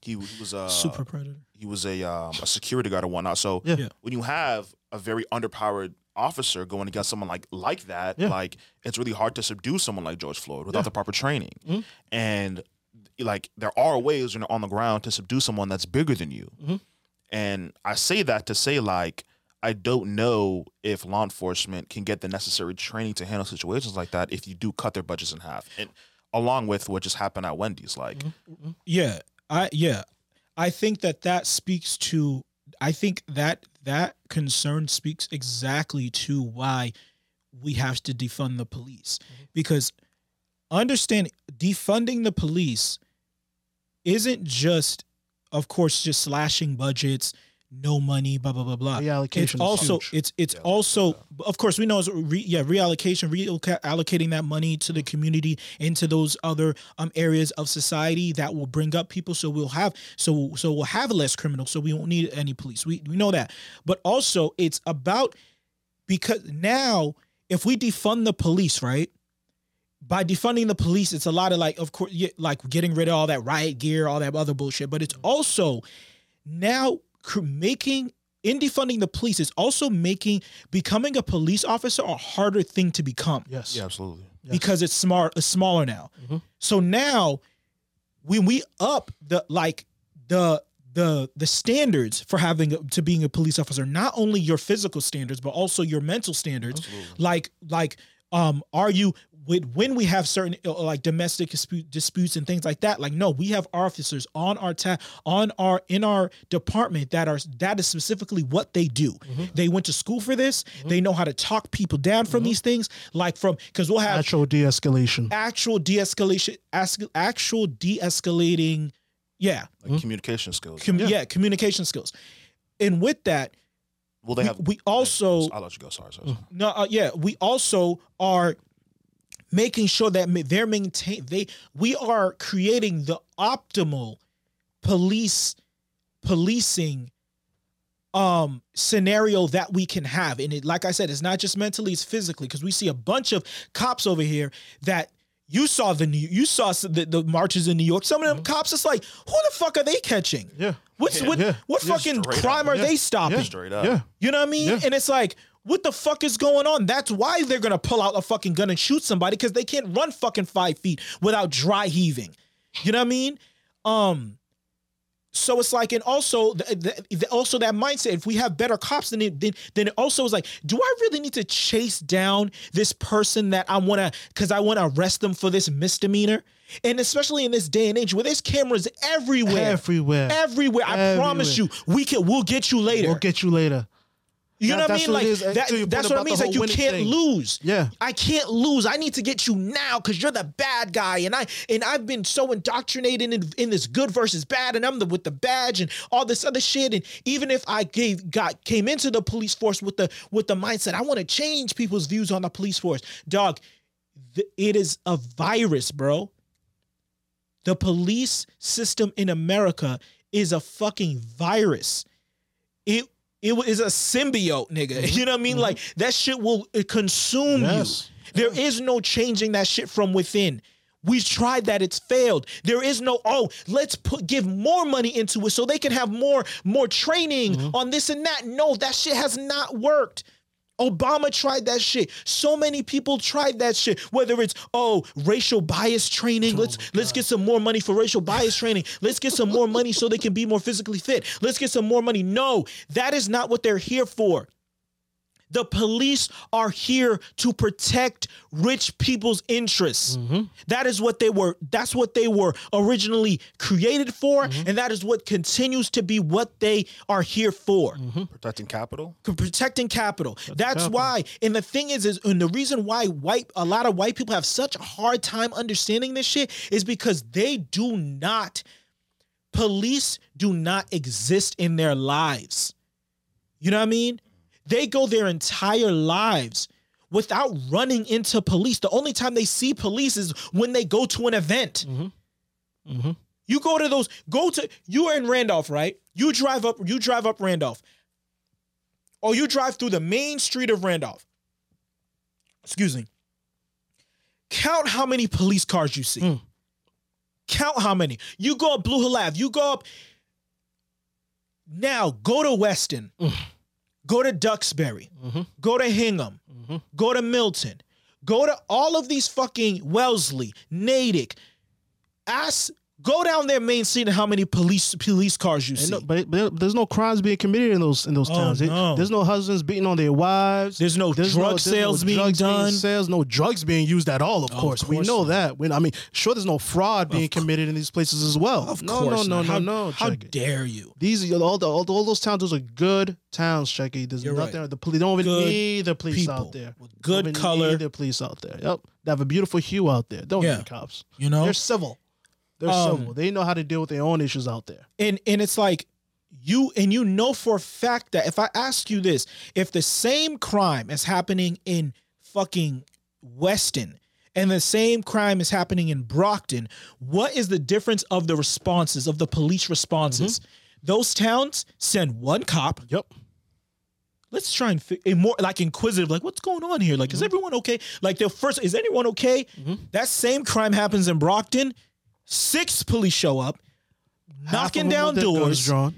he, he was a Super predator. he was a um, a security guard or whatnot. So Yeah. Yeah. when you have a very underpowered officer going against someone like like that, Yeah. like it's really hard to subdue someone like George Floyd without Yeah. the proper training. Mhm. And like there are ways when you're on the ground to subdue someone that's bigger than you. Mhm. And I say that to say like I don't know if law enforcement can get the necessary training to handle situations like that if you do cut their budgets in half. And along with what just happened at Wendy's, like mm-hmm. Mm-hmm. Yeah, I yeah, I think that that speaks to. I think that that concern speaks exactly to why we have to defund the police mm-hmm. because understand defunding the police isn't just, of course, just slashing budgets, no money, blah blah blah blah. Reallocation It's is also huge. it's it's Yeah, also of course we know it's re, yeah reallocation reallocating that money to the community into those other um areas of society that will bring up people so we'll have so so we'll have less criminals so we won't need any police we we know that but also it's about because now if we defund the police right by defunding the police it's a lot of like of course like getting rid of all that riot gear all that other bullshit but it's also now making in defunding the police is also making becoming a police officer a harder thing to become Yes. yeah, absolutely. Yes. because it's smart it's smaller now Mhm. so now when we up the like the the the standards for having a, to being a police officer not only your physical standards but also your mental standards Absolutely. like like um are you with when we have certain uh, like domestic dispute, disputes and things like that like no we have officers on our ta- on our in our department that are that is specifically what they do mm-hmm. they went to school for this mm-hmm. they know how to talk people down from mm-hmm. these things like from because we'll have Natural de-escalation. actual de-escalation actual de-escalating yeah Like hmm? communication skills. com- yeah. communication skills and with that Well, they we, have. we also I'll let you go. Sorry, sorry. Mm. sorry. no, uh, yeah, we also are making sure that they're maintain they we are creating the optimal police policing um scenario that we can have and it like i said it's not just mentally it's physically because we see a bunch of cops over here that you saw the new you saw the, the marches in new york some of them cops it's like who the fuck are they catching Yeah. what's Yeah. what, Yeah. what Yeah, fucking crime up. are they stopping Yeah. Straight up. Yeah. you know what I mean? Yeah. And it's like, what the fuck is going on? That's why they're gonna pull out a fucking gun and shoot somebody because they can't run fucking five feet without dry heaving. You know what I mean? Um. So it's like, and also, the, the, the- also that mindset. If we have better cops, then it, then then it also is like, do I really need to chase down this person that I want to, because I want to arrest them for this misdemeanor? And especially in this day and age where there's cameras everywhere, Everywhere. everywhere. I promise you, we can. We'll get you later. We'll get you later. You know what I mean? Like that, that's what I mean. Like you can't thing. lose. Yeah. I can't lose. I need to get you now because you're the bad guy, and I and I've been so indoctrinated in, in this good versus bad, and I'm the with the badge and all this other shit. And even if I gave got came into the police force with the with the mindset I want to change people's views on the police force, dog, it is a virus, bro. The police system in America is a fucking virus. It it is a symbiote, nigga. Mm-hmm. You know what I mean? Like mm-hmm. that shit will consume Yes. you. There is no changing that shit from within. We've tried that; it's failed. There is no oh, let's put give more money into it so they can have more more training mm-hmm. on this and that. No, that shit has not worked. Obama tried that shit. So many people tried that shit. Whether it's oh racial bias training, oh let's let's get some more money for racial bias training. Let's get some more money so they can be more physically fit. Let's get some more money. No, that is not what they're here for. The police are here to protect rich people's interests. Mm-hmm. That is what they were. That's what they were originally created for, mm-hmm. and that is what continues to be what they are here for mm-hmm. Protecting capital. protecting capital. That's why. And the thing is, is and the reason why white a lot of white people have such a hard time understanding this shit is because they do not. Police do not exist in their lives. You know what I mean? They go their entire lives without running into police. The only time they see police is when they go to an event. Mm-hmm. Mm-hmm. You go to those, go to you are in Randolph, right? You drive up, you drive up Randolph. Or you drive through the main street of Randolph. Excuse me. Count how many police cars you see. Mm. Count how many. You go up Blue Hill Ave. You go up. Now go to Weston. Mm. Go to Duxbury. Mm-hmm. Go to Hingham. Mm-hmm. Go to Milton. Go to all of these fucking Wellesley, Natick. Ask. Go down their main street and how many police police cars you And see. no, but, but there's no crimes being committed in those in those Oh, towns. No. there's no husbands beating on their wives. There's no drug sales being done. sales, no drugs being used at all. Of Of course, we know that. When I mean, sure, there's no fraud being committed in these places as well. Of no, course, no, no, how, no, no. How dare you? These are all, the, all, all those towns. Those are good towns, Checky. There's You're nothing. right. The police don't even Good need the police out there. with good color. Need the police out there. Yep. They have a beautiful hue out there. Don't Yeah. need cops. You know, They're civil. They're Um, civil. They know how to deal with their own issues out there. and and it's like you and you know for a fact that if I ask you this, if the same crime is happening in fucking Weston and the same crime is happening in Brockton, what is the difference of the responses of the police responses? Mm-hmm. Those towns send one cop. Yep. Let's try and fi- and more like inquisitive, like what's going on here? Like, is mm-hmm. everyone okay? Like the first, is anyone okay? Mm-hmm. That same crime happens in Brockton. Six police show up, Half knocking down with their guns doors, drawn.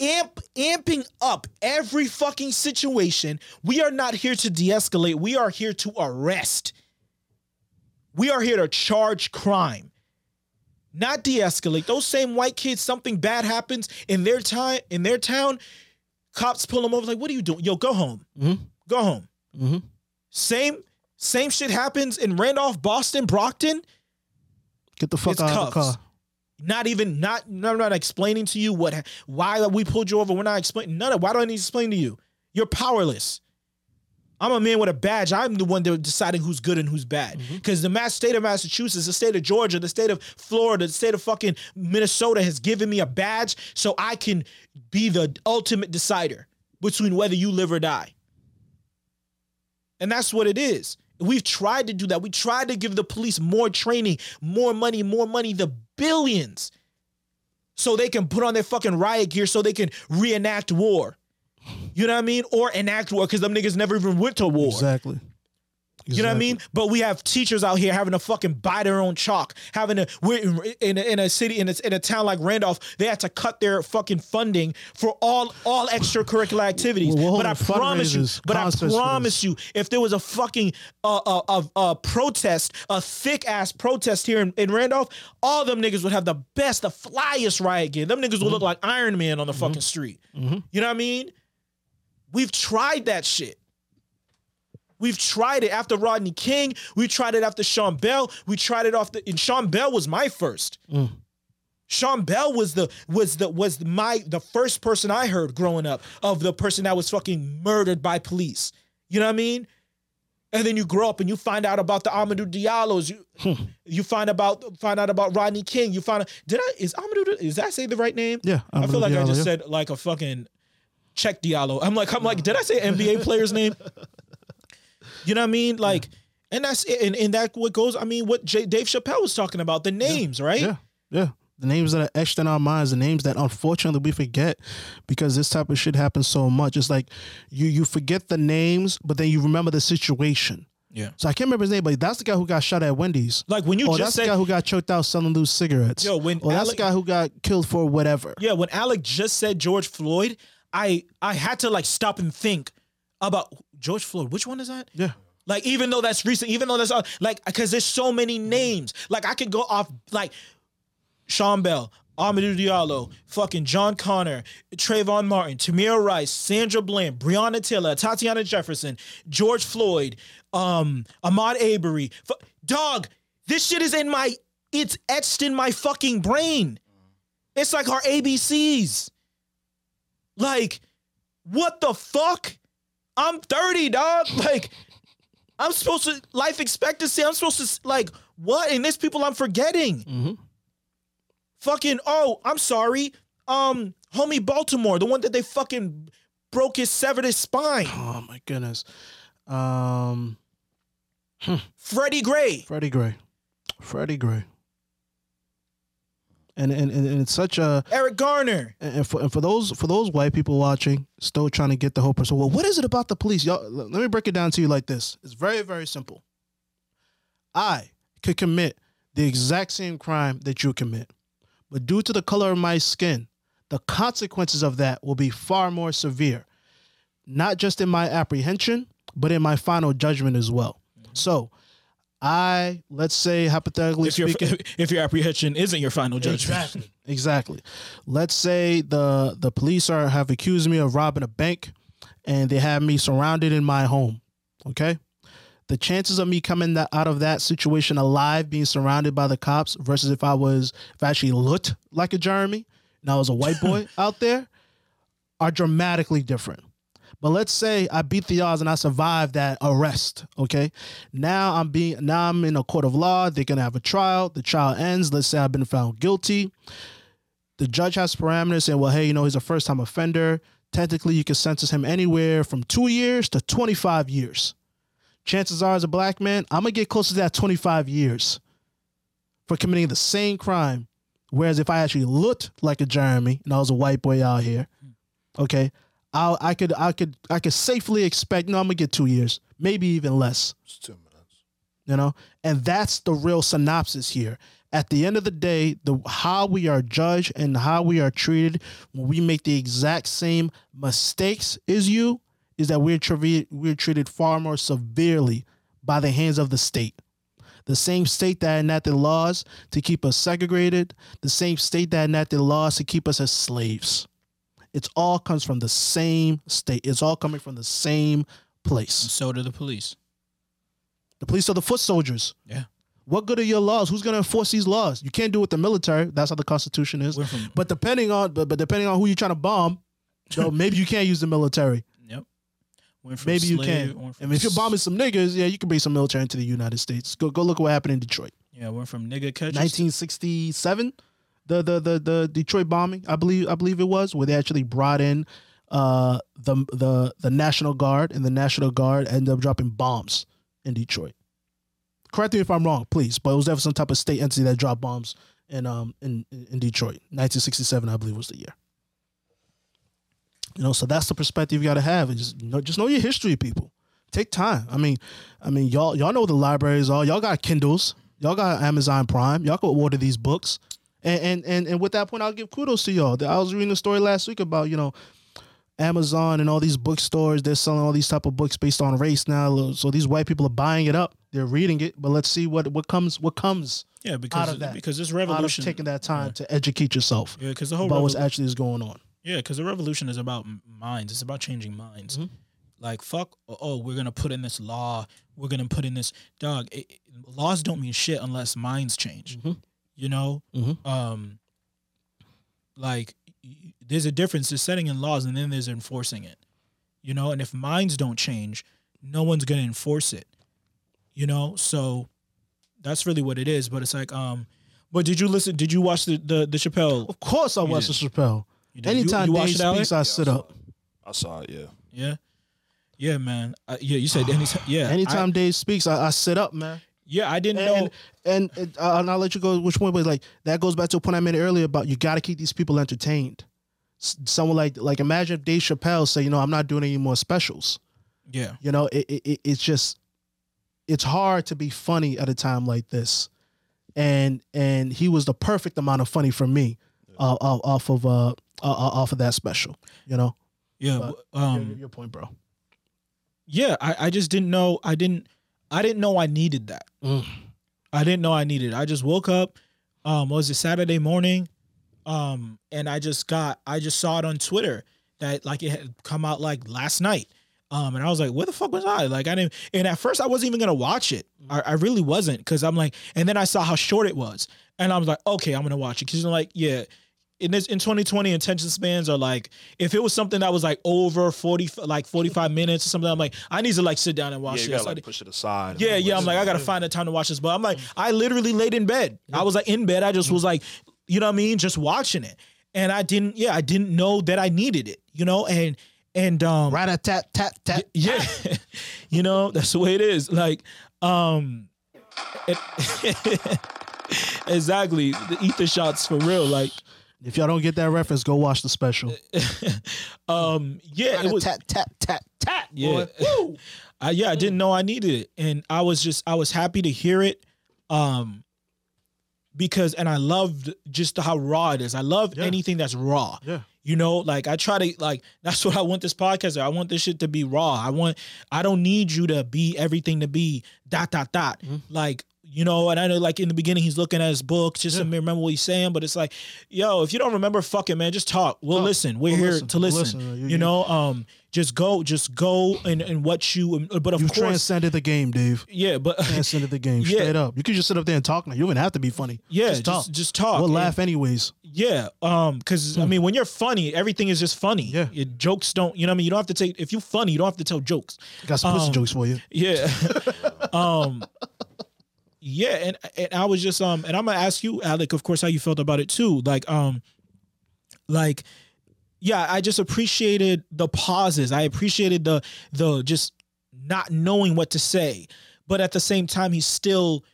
amp amping up every fucking situation. We are not here to de-escalate. We are here to arrest. We are here to charge crime, not de-escalate. Those same white kids, something bad happens in their time in their town, cops pull them over. Like, what are you doing? Yo, go home. Mhm. Go home. Mhm. Same same shit happens in Randolph, Boston, Brockton. Get the fuck It's out of the car. not even not I'm not explaining to you what why we pulled you over. We're not explaining none of why do I need to explain to you? You're powerless. I'm a man with a badge. I'm the one that deciding who's good and who's bad. Mm-hmm. Because the mass state of Massachusetts, the state of Georgia, the state of Florida, the state of fucking Minnesota has given me a badge so I can be the ultimate decider between whether you live or die. And that's what it is. We've tried to do that. We tried to give the police more training, more money, more money, the billions, so they can put on their fucking riot gear so they can reenact war. You know what I mean? Or enact war because them niggas never even went to war. Exactly. You know what I mean? But we have teachers out here having to fucking buy their own chalk. Having to we're in, in, a, in a city in a, in a town like Randolph, they had to cut their fucking funding for all all extracurricular activities. We're but I promise you, but I promise you, if there was a fucking uh, uh, uh, uh, protest, a thick ass protest here in, in Randolph, all them niggas would have the best, the flyest riot gear. Them niggas would Mm-hmm. look like Iron Man on the fucking street. You know what I mean? We've tried that shit. We've tried it after Rodney King. We tried it after Sean Bell. We tried it off the and Sean Bell was my first. Mm. Sean Bell was the was the was my the first person I heard growing up of the person that was fucking murdered by police. You know what I mean? And then you grow up and you find out about the Amadou Diallos. You hmm. you find about find out about Rodney King. You find out did I is Amadou is that say the right name? Yeah, I feel Amadou like I just yeah. said like a fucking Cheick Diallo. I'm like I'm like did I say NBA player's name? You know what I mean? Like, and that's it. And, and that what goes. I mean, what J, Dave Chappelle was talking about the names, right? Yeah, yeah. The names that are etched in our minds, the names that unfortunately we forget because this type of shit happens so much. It's like you you forget the names, but then you remember the situation. Yeah. So I can't remember his name, but that's the guy who got shot at Wendy's. Like when you oh, just that's said the guy who got choked out selling loose cigarettes. Yo, when oh, that's Alec- the guy who got killed for whatever. Yeah, when Alec just said George Floyd, I I had to like stop and think about George Floyd. Which one is that? Yeah. Like even though that's recent, even though that's uh, like because there's so many names. Like I could go off like Sean Bell, Amadou Diallo, fucking John Connor, Trayvon Martin, Tamir Rice, Sandra Bland, Breonna Taylor, Tatiana Jefferson, George Floyd, um, Ahmaud Arbery. Fu- Dog, this shit is in my. It's etched in my fucking brain. It's like our ABCs. Like, what the fuck? I'm 30, dog. Like, I'm supposed to life expectancy. I'm supposed to like what? And there's people I'm forgetting. Mhm. Fucking oh, I'm sorry. Um, homie Baltimore, the one that they fucking broke his severed his spine. Oh my goodness. Um, Freddie Gray. Freddie Gray. Freddie Gray. And and, and, it's such a Eric Garner. and and for and for those for those white people watching, still trying to get the whole person. Well, what is it about the police? Y'all, let me break it down to you like this. It's very very simple. I could commit the exact same crime that you commit, but due to the color of my skin, the consequences of that will be far more severe. Not just in my apprehension, but in my final judgment as well. So, I let's say hypothetically If your speaking, if your apprehension isn't your final judgment. Exactly. Exactly. Let's say the the police are have accused me of robbing a bank and they have me surrounded in my home. Okay? The chances of me coming that, out of that situation alive, being surrounded by the cops, versus if I was if I actually looked like a Jeremy and I was a white boy out there, are dramatically different. But let's say I beat the odds and I survived that arrest. Okay. Now I'm being now I'm in a court of law. They're gonna have a trial. The trial ends. Let's say I've been found guilty. The judge has parameters saying, well, hey, you know, he's a first time offender. Technically, you can sentence him anywhere from two years to 25 years. Chances are, as a black man, I'm gonna get closer to that 25 years for committing the same crime. Whereas if I actually looked like a Jeremy and I was a white boy out here, okay, I I could I could I could safely expect no, I'm gonna get two years, maybe even less. It's two minutes. You know, and that's the real synopsis here. At the end of the day, the how we are judged and how we are treated when we make the exact same mistakes as you is that we're treated we're treated far more severely by the hands of the state. The same state that enacted laws to keep us segregated, the same state that enacted laws to keep us as slaves. It's all comes from the same state. It's all coming from the same place. So do the police. The police are the foot soldiers. Yeah. What good are your laws? Who's going to enforce these laws? You can't do it with the military. That's how the Constitution is. From But depending on but, but depending on who you're trying to bomb, so maybe you can't use the military. Yep. Maybe you can. went I mean, if you're bombing some niggas, yeah, you can bring some military into the United States. Go go look at what happened in Detroit, Yeah, went from nigga catchers. 1967, the the the the Detroit bombing. I believe I believe it was where they actually brought in uh the the the National Guard and the National Guard ended up dropping bombs in Detroit. Correct me if I'm wrong, please, but it was definitely some type of state entity that dropped bombs in um in in Detroit, 1967, I believe was the year. You know, so that's the perspective you got to have, and just you know, just know your history, people. Take time. I mean, I mean, y'all y'all know the libraries are. Y'all got Kindles. Y'all got Amazon Prime. Y'all can order these books. And and and, and with that point, I'll give kudos to y'all. I was reading a story last week about you know Amazon and all these bookstores. They're selling all these type of books based on race now. So these white people are buying it up. They're reading it. But let's see what what comes what comes Yeah, because of that. because this out of revolution. taking that time to educate yourself yeah, because the whole about what revolu- actually is going on. Yeah, because the revolution is about minds. It's about changing minds. Mhm. Like fuck. Oh, we're gonna put in this law. We're gonna put in this dog. It, it- laws don't mean shit unless minds change. Mhm. You know. Mhm. Um. Like, there's a difference. There's setting in laws, and then there's enforcing it. You know, and if minds don't change, no one's gonna enforce it. You know, so that's really what it is. But it's like, um, but did you listen? Did you watch the the, the Chappelle? Of course, I You watch the. Chappelle. You did- you- Anytime you Dave watched it, speaks, I sit saw up. it. I saw it. Yeah. Yeah, yeah, man. Uh, yeah, you said anytime. Yeah, Anytime I, Dave speaks, I, I sit up, man. Yeah, I didn't And know. and, and, uh, and I'll let you go. Which one? But like that goes back to a point I made earlier about you got to keep these people entertained. S- Someone like like imagine if Dave Chappelle say, you know, I'm not doing any more specials. Yeah, You know, it, it, it- it's just it's hard to be funny at a time like this, and and he was the perfect amount of funny for me, uh, off off of uh, uh off of that special. You know, Yeah. But- um, your, your point, bro. yeah. I, I just didn't know. I didn't. I didn't know I needed that. Mm. I didn't know I needed. It. I just woke up. Um, was it Saturday morning? Um, and I just got. I just saw it on Twitter that like it had come out like last night. Um, and I was like, where the fuck was I? Like, I didn't. And at first, I wasn't even gonna watch it. I, I really wasn't, because I'm like. And then I saw how short it was, and I was like, okay, I'm gonna watch it. Because I'm like, yeah, in this in 2020, attention spans are like, if it was something that was like over 40, like 45 minutes or something, I'm like, I need to like sit down and watch Yeah, you this. gotta like push it aside. yeah, yeah. I'm like, I gotta find the time to watch this. But I'm like, I literally laid in bed. I was like in bed. I just was like, you know what I mean, just watching it. And I didn't, yeah, I didn't know that I needed it, you know, and and um Rat a tat tat tat. yeah. you know, that's the way it is. Like, um it- exactly. The ether shots for real. Like, If y'all don't get that reference, go watch the special. um, yeah, it was tap tap tap tap. Yeah. boy. I, yeah, I didn't know I needed it, and I was just I was happy to hear it, um, because and I loved just how raw it is. I love Yeah. anything that's raw. Yeah. You know, like I try to like that's what I want this podcast. I want this shit to be raw. I want I don't need you to be everything to be dot dot dot. Mm-hmm. Like you know, and I know like in the beginning he's looking at his book just to remember what he's saying, but it's like, yo, if you don't remember, fuck it, man, just talk. We'll listen. We're We'll here listen. to We'll listen. listen. You- You, you- know, um, just go, just go and and what you. But of You've course, transcended the game, Dave. yeah, but Transcended the game. Yeah. Straight up. You could just sit up there and talk now. You don't even have to be funny. yeah, just talk. just just talk. We'll And- laugh anyways. Yeah, um, because I mean, when you're funny, everything is just funny. Yeah. Your jokes don't. You know what I mean? You don't have to take. If you're funny, you don't have to tell jokes. Got some pussy Um, jokes for you. Yeah. um yeah, and and I was just um and I'm gonna ask you, Alec, of course, how you felt about it too. Like, um like yeah, I just appreciated the pauses. I appreciated the the just not knowing what to say. But at the same time, he's still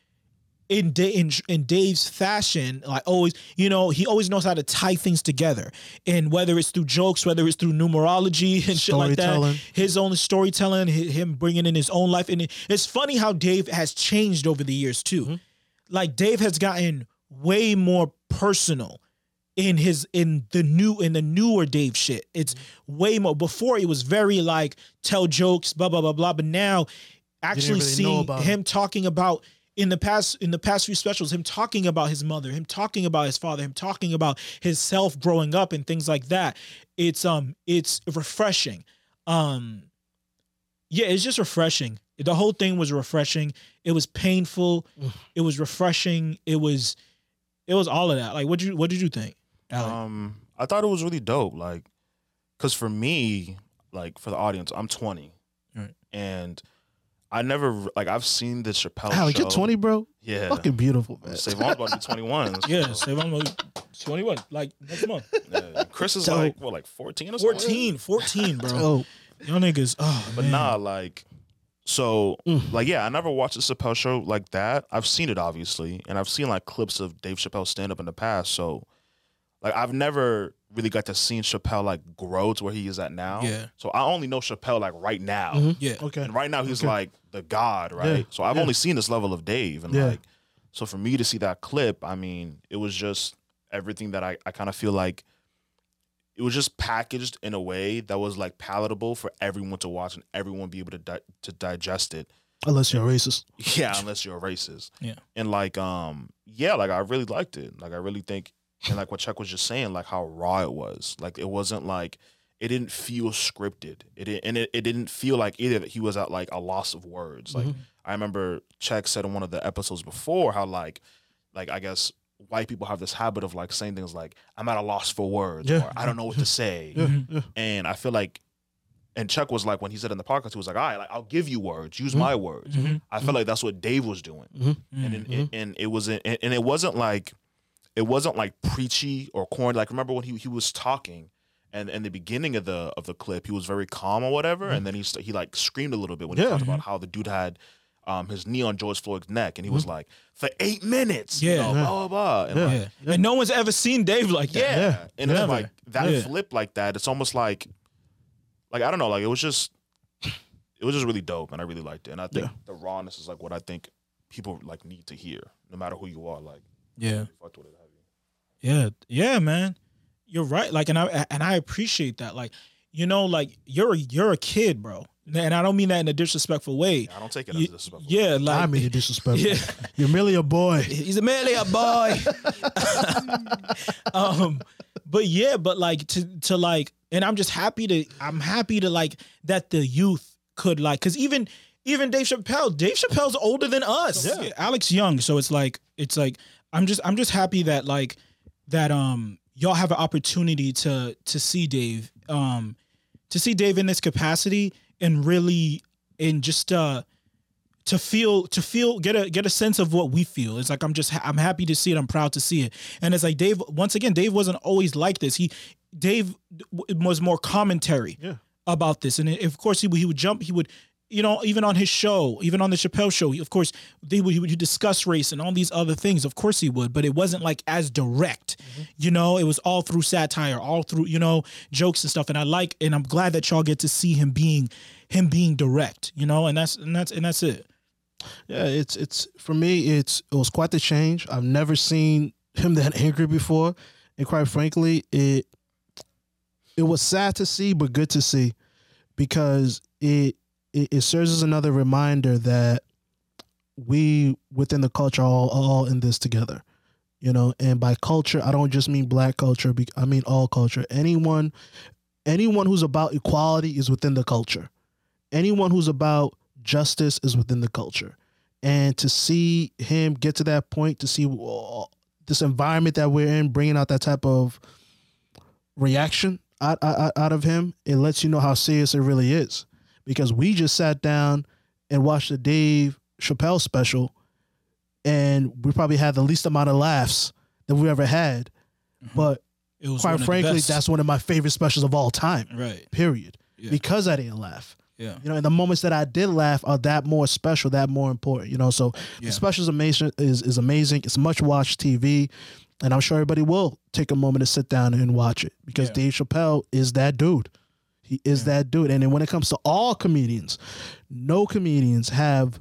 in, in in Dave's fashion, like always, you know, he always knows how to tie things together. And whether it's through jokes, whether it's through numerology and shit like that, his own storytelling, him bringing in his own life. And it's funny how Dave has changed over the years too. Mm-hmm. Like Dave has gotten way more personal in his in the new in the newer Dave shit. It's Mm-hmm. way more. Before it was very like tell jokes, blah blah blah blah. But now, actually really seeing about him talking about in the past in the past few specials, him talking about his mother, him talking about his father, him talking about his self growing up and things like that. It's um it's refreshing. Um yeah, it's just refreshing. The whole thing was refreshing. It was painful. it was refreshing. It was it was all of that. Like what you what did you think? Alec? Um, I thought it was really dope. Like, cause for me, like for the audience, I'm 20, Right. and I never like I've seen the Chappelle Alec, show. you're 20, bro. Yeah, Fucking beautiful, man. Savon's about to be 21. That's yeah, cool. Savon 21, like next month. Yeah. Chris is Dope. like what, like 14 or something. 14, 14, bro. Oh, Y'all niggas, oh But man. nah, like, so, Mm. like, yeah, I never watched a Chappelle show like that. I've seen it obviously, and I've seen like clips of Dave Chappelle stand up in the past. So, like, I've never really got to see Chappelle like grow to where he is at now. Yeah. So I only know Chappelle like right now, Mhm. Yeah. okay. and right now he's Okay. like the god, right? Yeah, So I've yeah. only seen this level of Dave, and Yeah. like, so for me to see that clip, I mean, it was just everything that I I kind of feel like. It was just packaged in a way that was like palatable for everyone to watch and everyone be able to di- to digest it. Unless you're racist. Yeah, unless you're a racist. Yeah. And like, um, yeah, like I really liked it. Like I really think, and like what Chuck was just saying, like how raw it was. Like it wasn't like it didn't feel scripted. It didn't, and it, it didn't feel like either that he was at like a loss of words. Like I remember Chuck said in one of the episodes before how like, like I guess white people have this habit of like saying things like I'm at a loss for words Yeah. or I don't know what to say. Yeah, Mhm. yeah. And I feel like, and Chuck was like, when he said in the podcast, he was like, all right, like, I'll give you words, use Mhm. my words. Mhm. I feel like that's what Dave was doing. Mhm. And, it, and it wasn't, and and it wasn't like, it wasn't like preachy or corny. Like, remember when he, he was talking and in the beginning of the, of the clip, he was very calm or whatever. Mm-hmm. And then he, st- he like screamed a little bit when he talked about mm-hmm. how the dude had, um, his knee on George Floyd's neck. And he was mm-hmm. like, for eight minutes, you Yeah. know, Yeah. blah, blah, blah. And Yeah. like, Yeah. And no one's ever seen Dave like that. yeah. Yeah. And it's like that Yeah. flip like that, it's almost like like I don't know, like it was just it was just really dope, and I really liked it. And I think Yeah. the rawness is like what I think people like need to hear, no matter who you are. Like, Yeah. Fucked with it. Yeah, yeah, man. You're right. Like, and I and I appreciate that. Like, you know, like you're a, you're a kid, bro, and I don't mean that in a disrespectful way. I don't take it Y- as disrespectful. yeah, like I mean, you're disrespectful. Yeah. You're merely a boy. he's merely a boy. um, but yeah, but like to to like, and I'm just happy to I'm happy to like that the youth could like, cause even even Dave Chappelle, Dave Chappelle's older than us. Yeah. Alex Young. So it's like it's like I'm just I'm just happy that like that um y'all have an opportunity to to see Dave um to see Dave in this capacity and really and just uh to feel to feel get a get a sense of what we feel. It's like i'm just ha- i'm happy to see it. I'm proud to see it. And it's like dave once again dave wasn't always like this. He dave w- was more commentary Yeah. about this. And of course he would, he would jump he would you know even on his show even on the chappelle show he, of course they would, he would discuss race and all these other things of course he would but it wasn't like as direct mm-hmm. you know it was all through satire all through you know jokes and stuff and i like and i'm glad that y'all get to see him being him being direct you know and that's and that's and that's it Yeah, it's it's for me. It's it was quite the change. I've never seen him that angry before, and quite frankly, it it was sad to see, but good to see, because it it, it serves as another reminder that we within the culture are all, all in this together. You know, and by culture, I don't just mean black culture. I mean all culture. Anyone, anyone who's about equality is within the culture. Anyone who's about justice is within the culture. And to see him get to that point, to see uh, this environment that we're in, bringing out that type of reaction out, out, out of him, it lets you know how serious it really is. Because we just sat down and watched the Dave Chappelle special, and we probably had the least amount of laughs that we ever had. Mm-hmm. But it was quite frankly, that's one of my favorite specials of all time. right Period. Yeah. Because I didn't laugh. yeah You know, and the moments that I did laugh are that more special, that more important. You know, so Yeah. the special is amazing. Is is amazing. It's much watched TV, and I'm sure everybody will take a moment to sit down and watch it because Yeah. Dave Chappelle is that dude. He is Yeah. that dude. And then when it comes to all comedians, no comedians have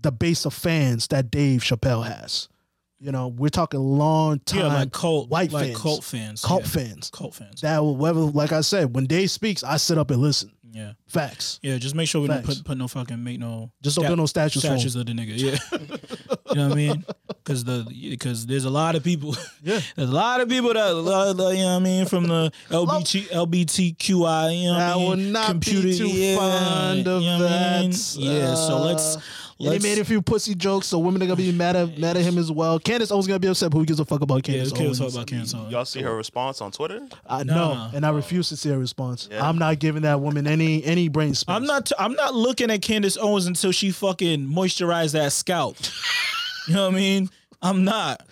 the base of fans that Dave Chappelle has. You know, we're talking long time yeah like cult white like fans, cult fans cult yeah. fans. cult fans That will whether, like I said, when Dave speaks, I sit up and listen. Yeah Facts. yeah just make sure we don't put put no fucking make no Just don't stat- build no statues. statues of the nigga yeah you know what I mean because the because there's a lot of people Yeah. there's a lot of people that you know what I mean from the LBT LBTQI you know what I I mean will not computer be too yeah, fond of you know what I mean? that. yeah so let's Uh, And let's he made a few pussy jokes, so women are gonna be mad at mad at him as well. Candace Owens gonna be upset, but who gives a fuck about Candace kill Owens? talk about cancer Y'all see her response on Twitter? I Nah. know, and I refuse to see a response. Yeah. I'm not giving that woman any any brain space. I'm not. T- I'm not looking at Candace Owens until she fucking moisturized that scalp. you know what I mean? I'm not.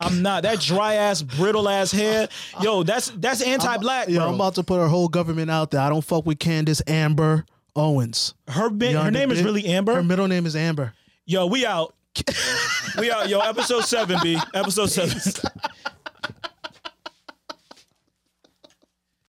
I'm not. That dry ass, brittle ass hair. Yo, that's that's anti-black, Yo, bro. I'm about to put her whole government out there. I don't fuck with Candace Amber Owens. her her name is really Amber. Her middle name is Amber. Yo, we out. we out. Yo, episode seven, B. Episode seven.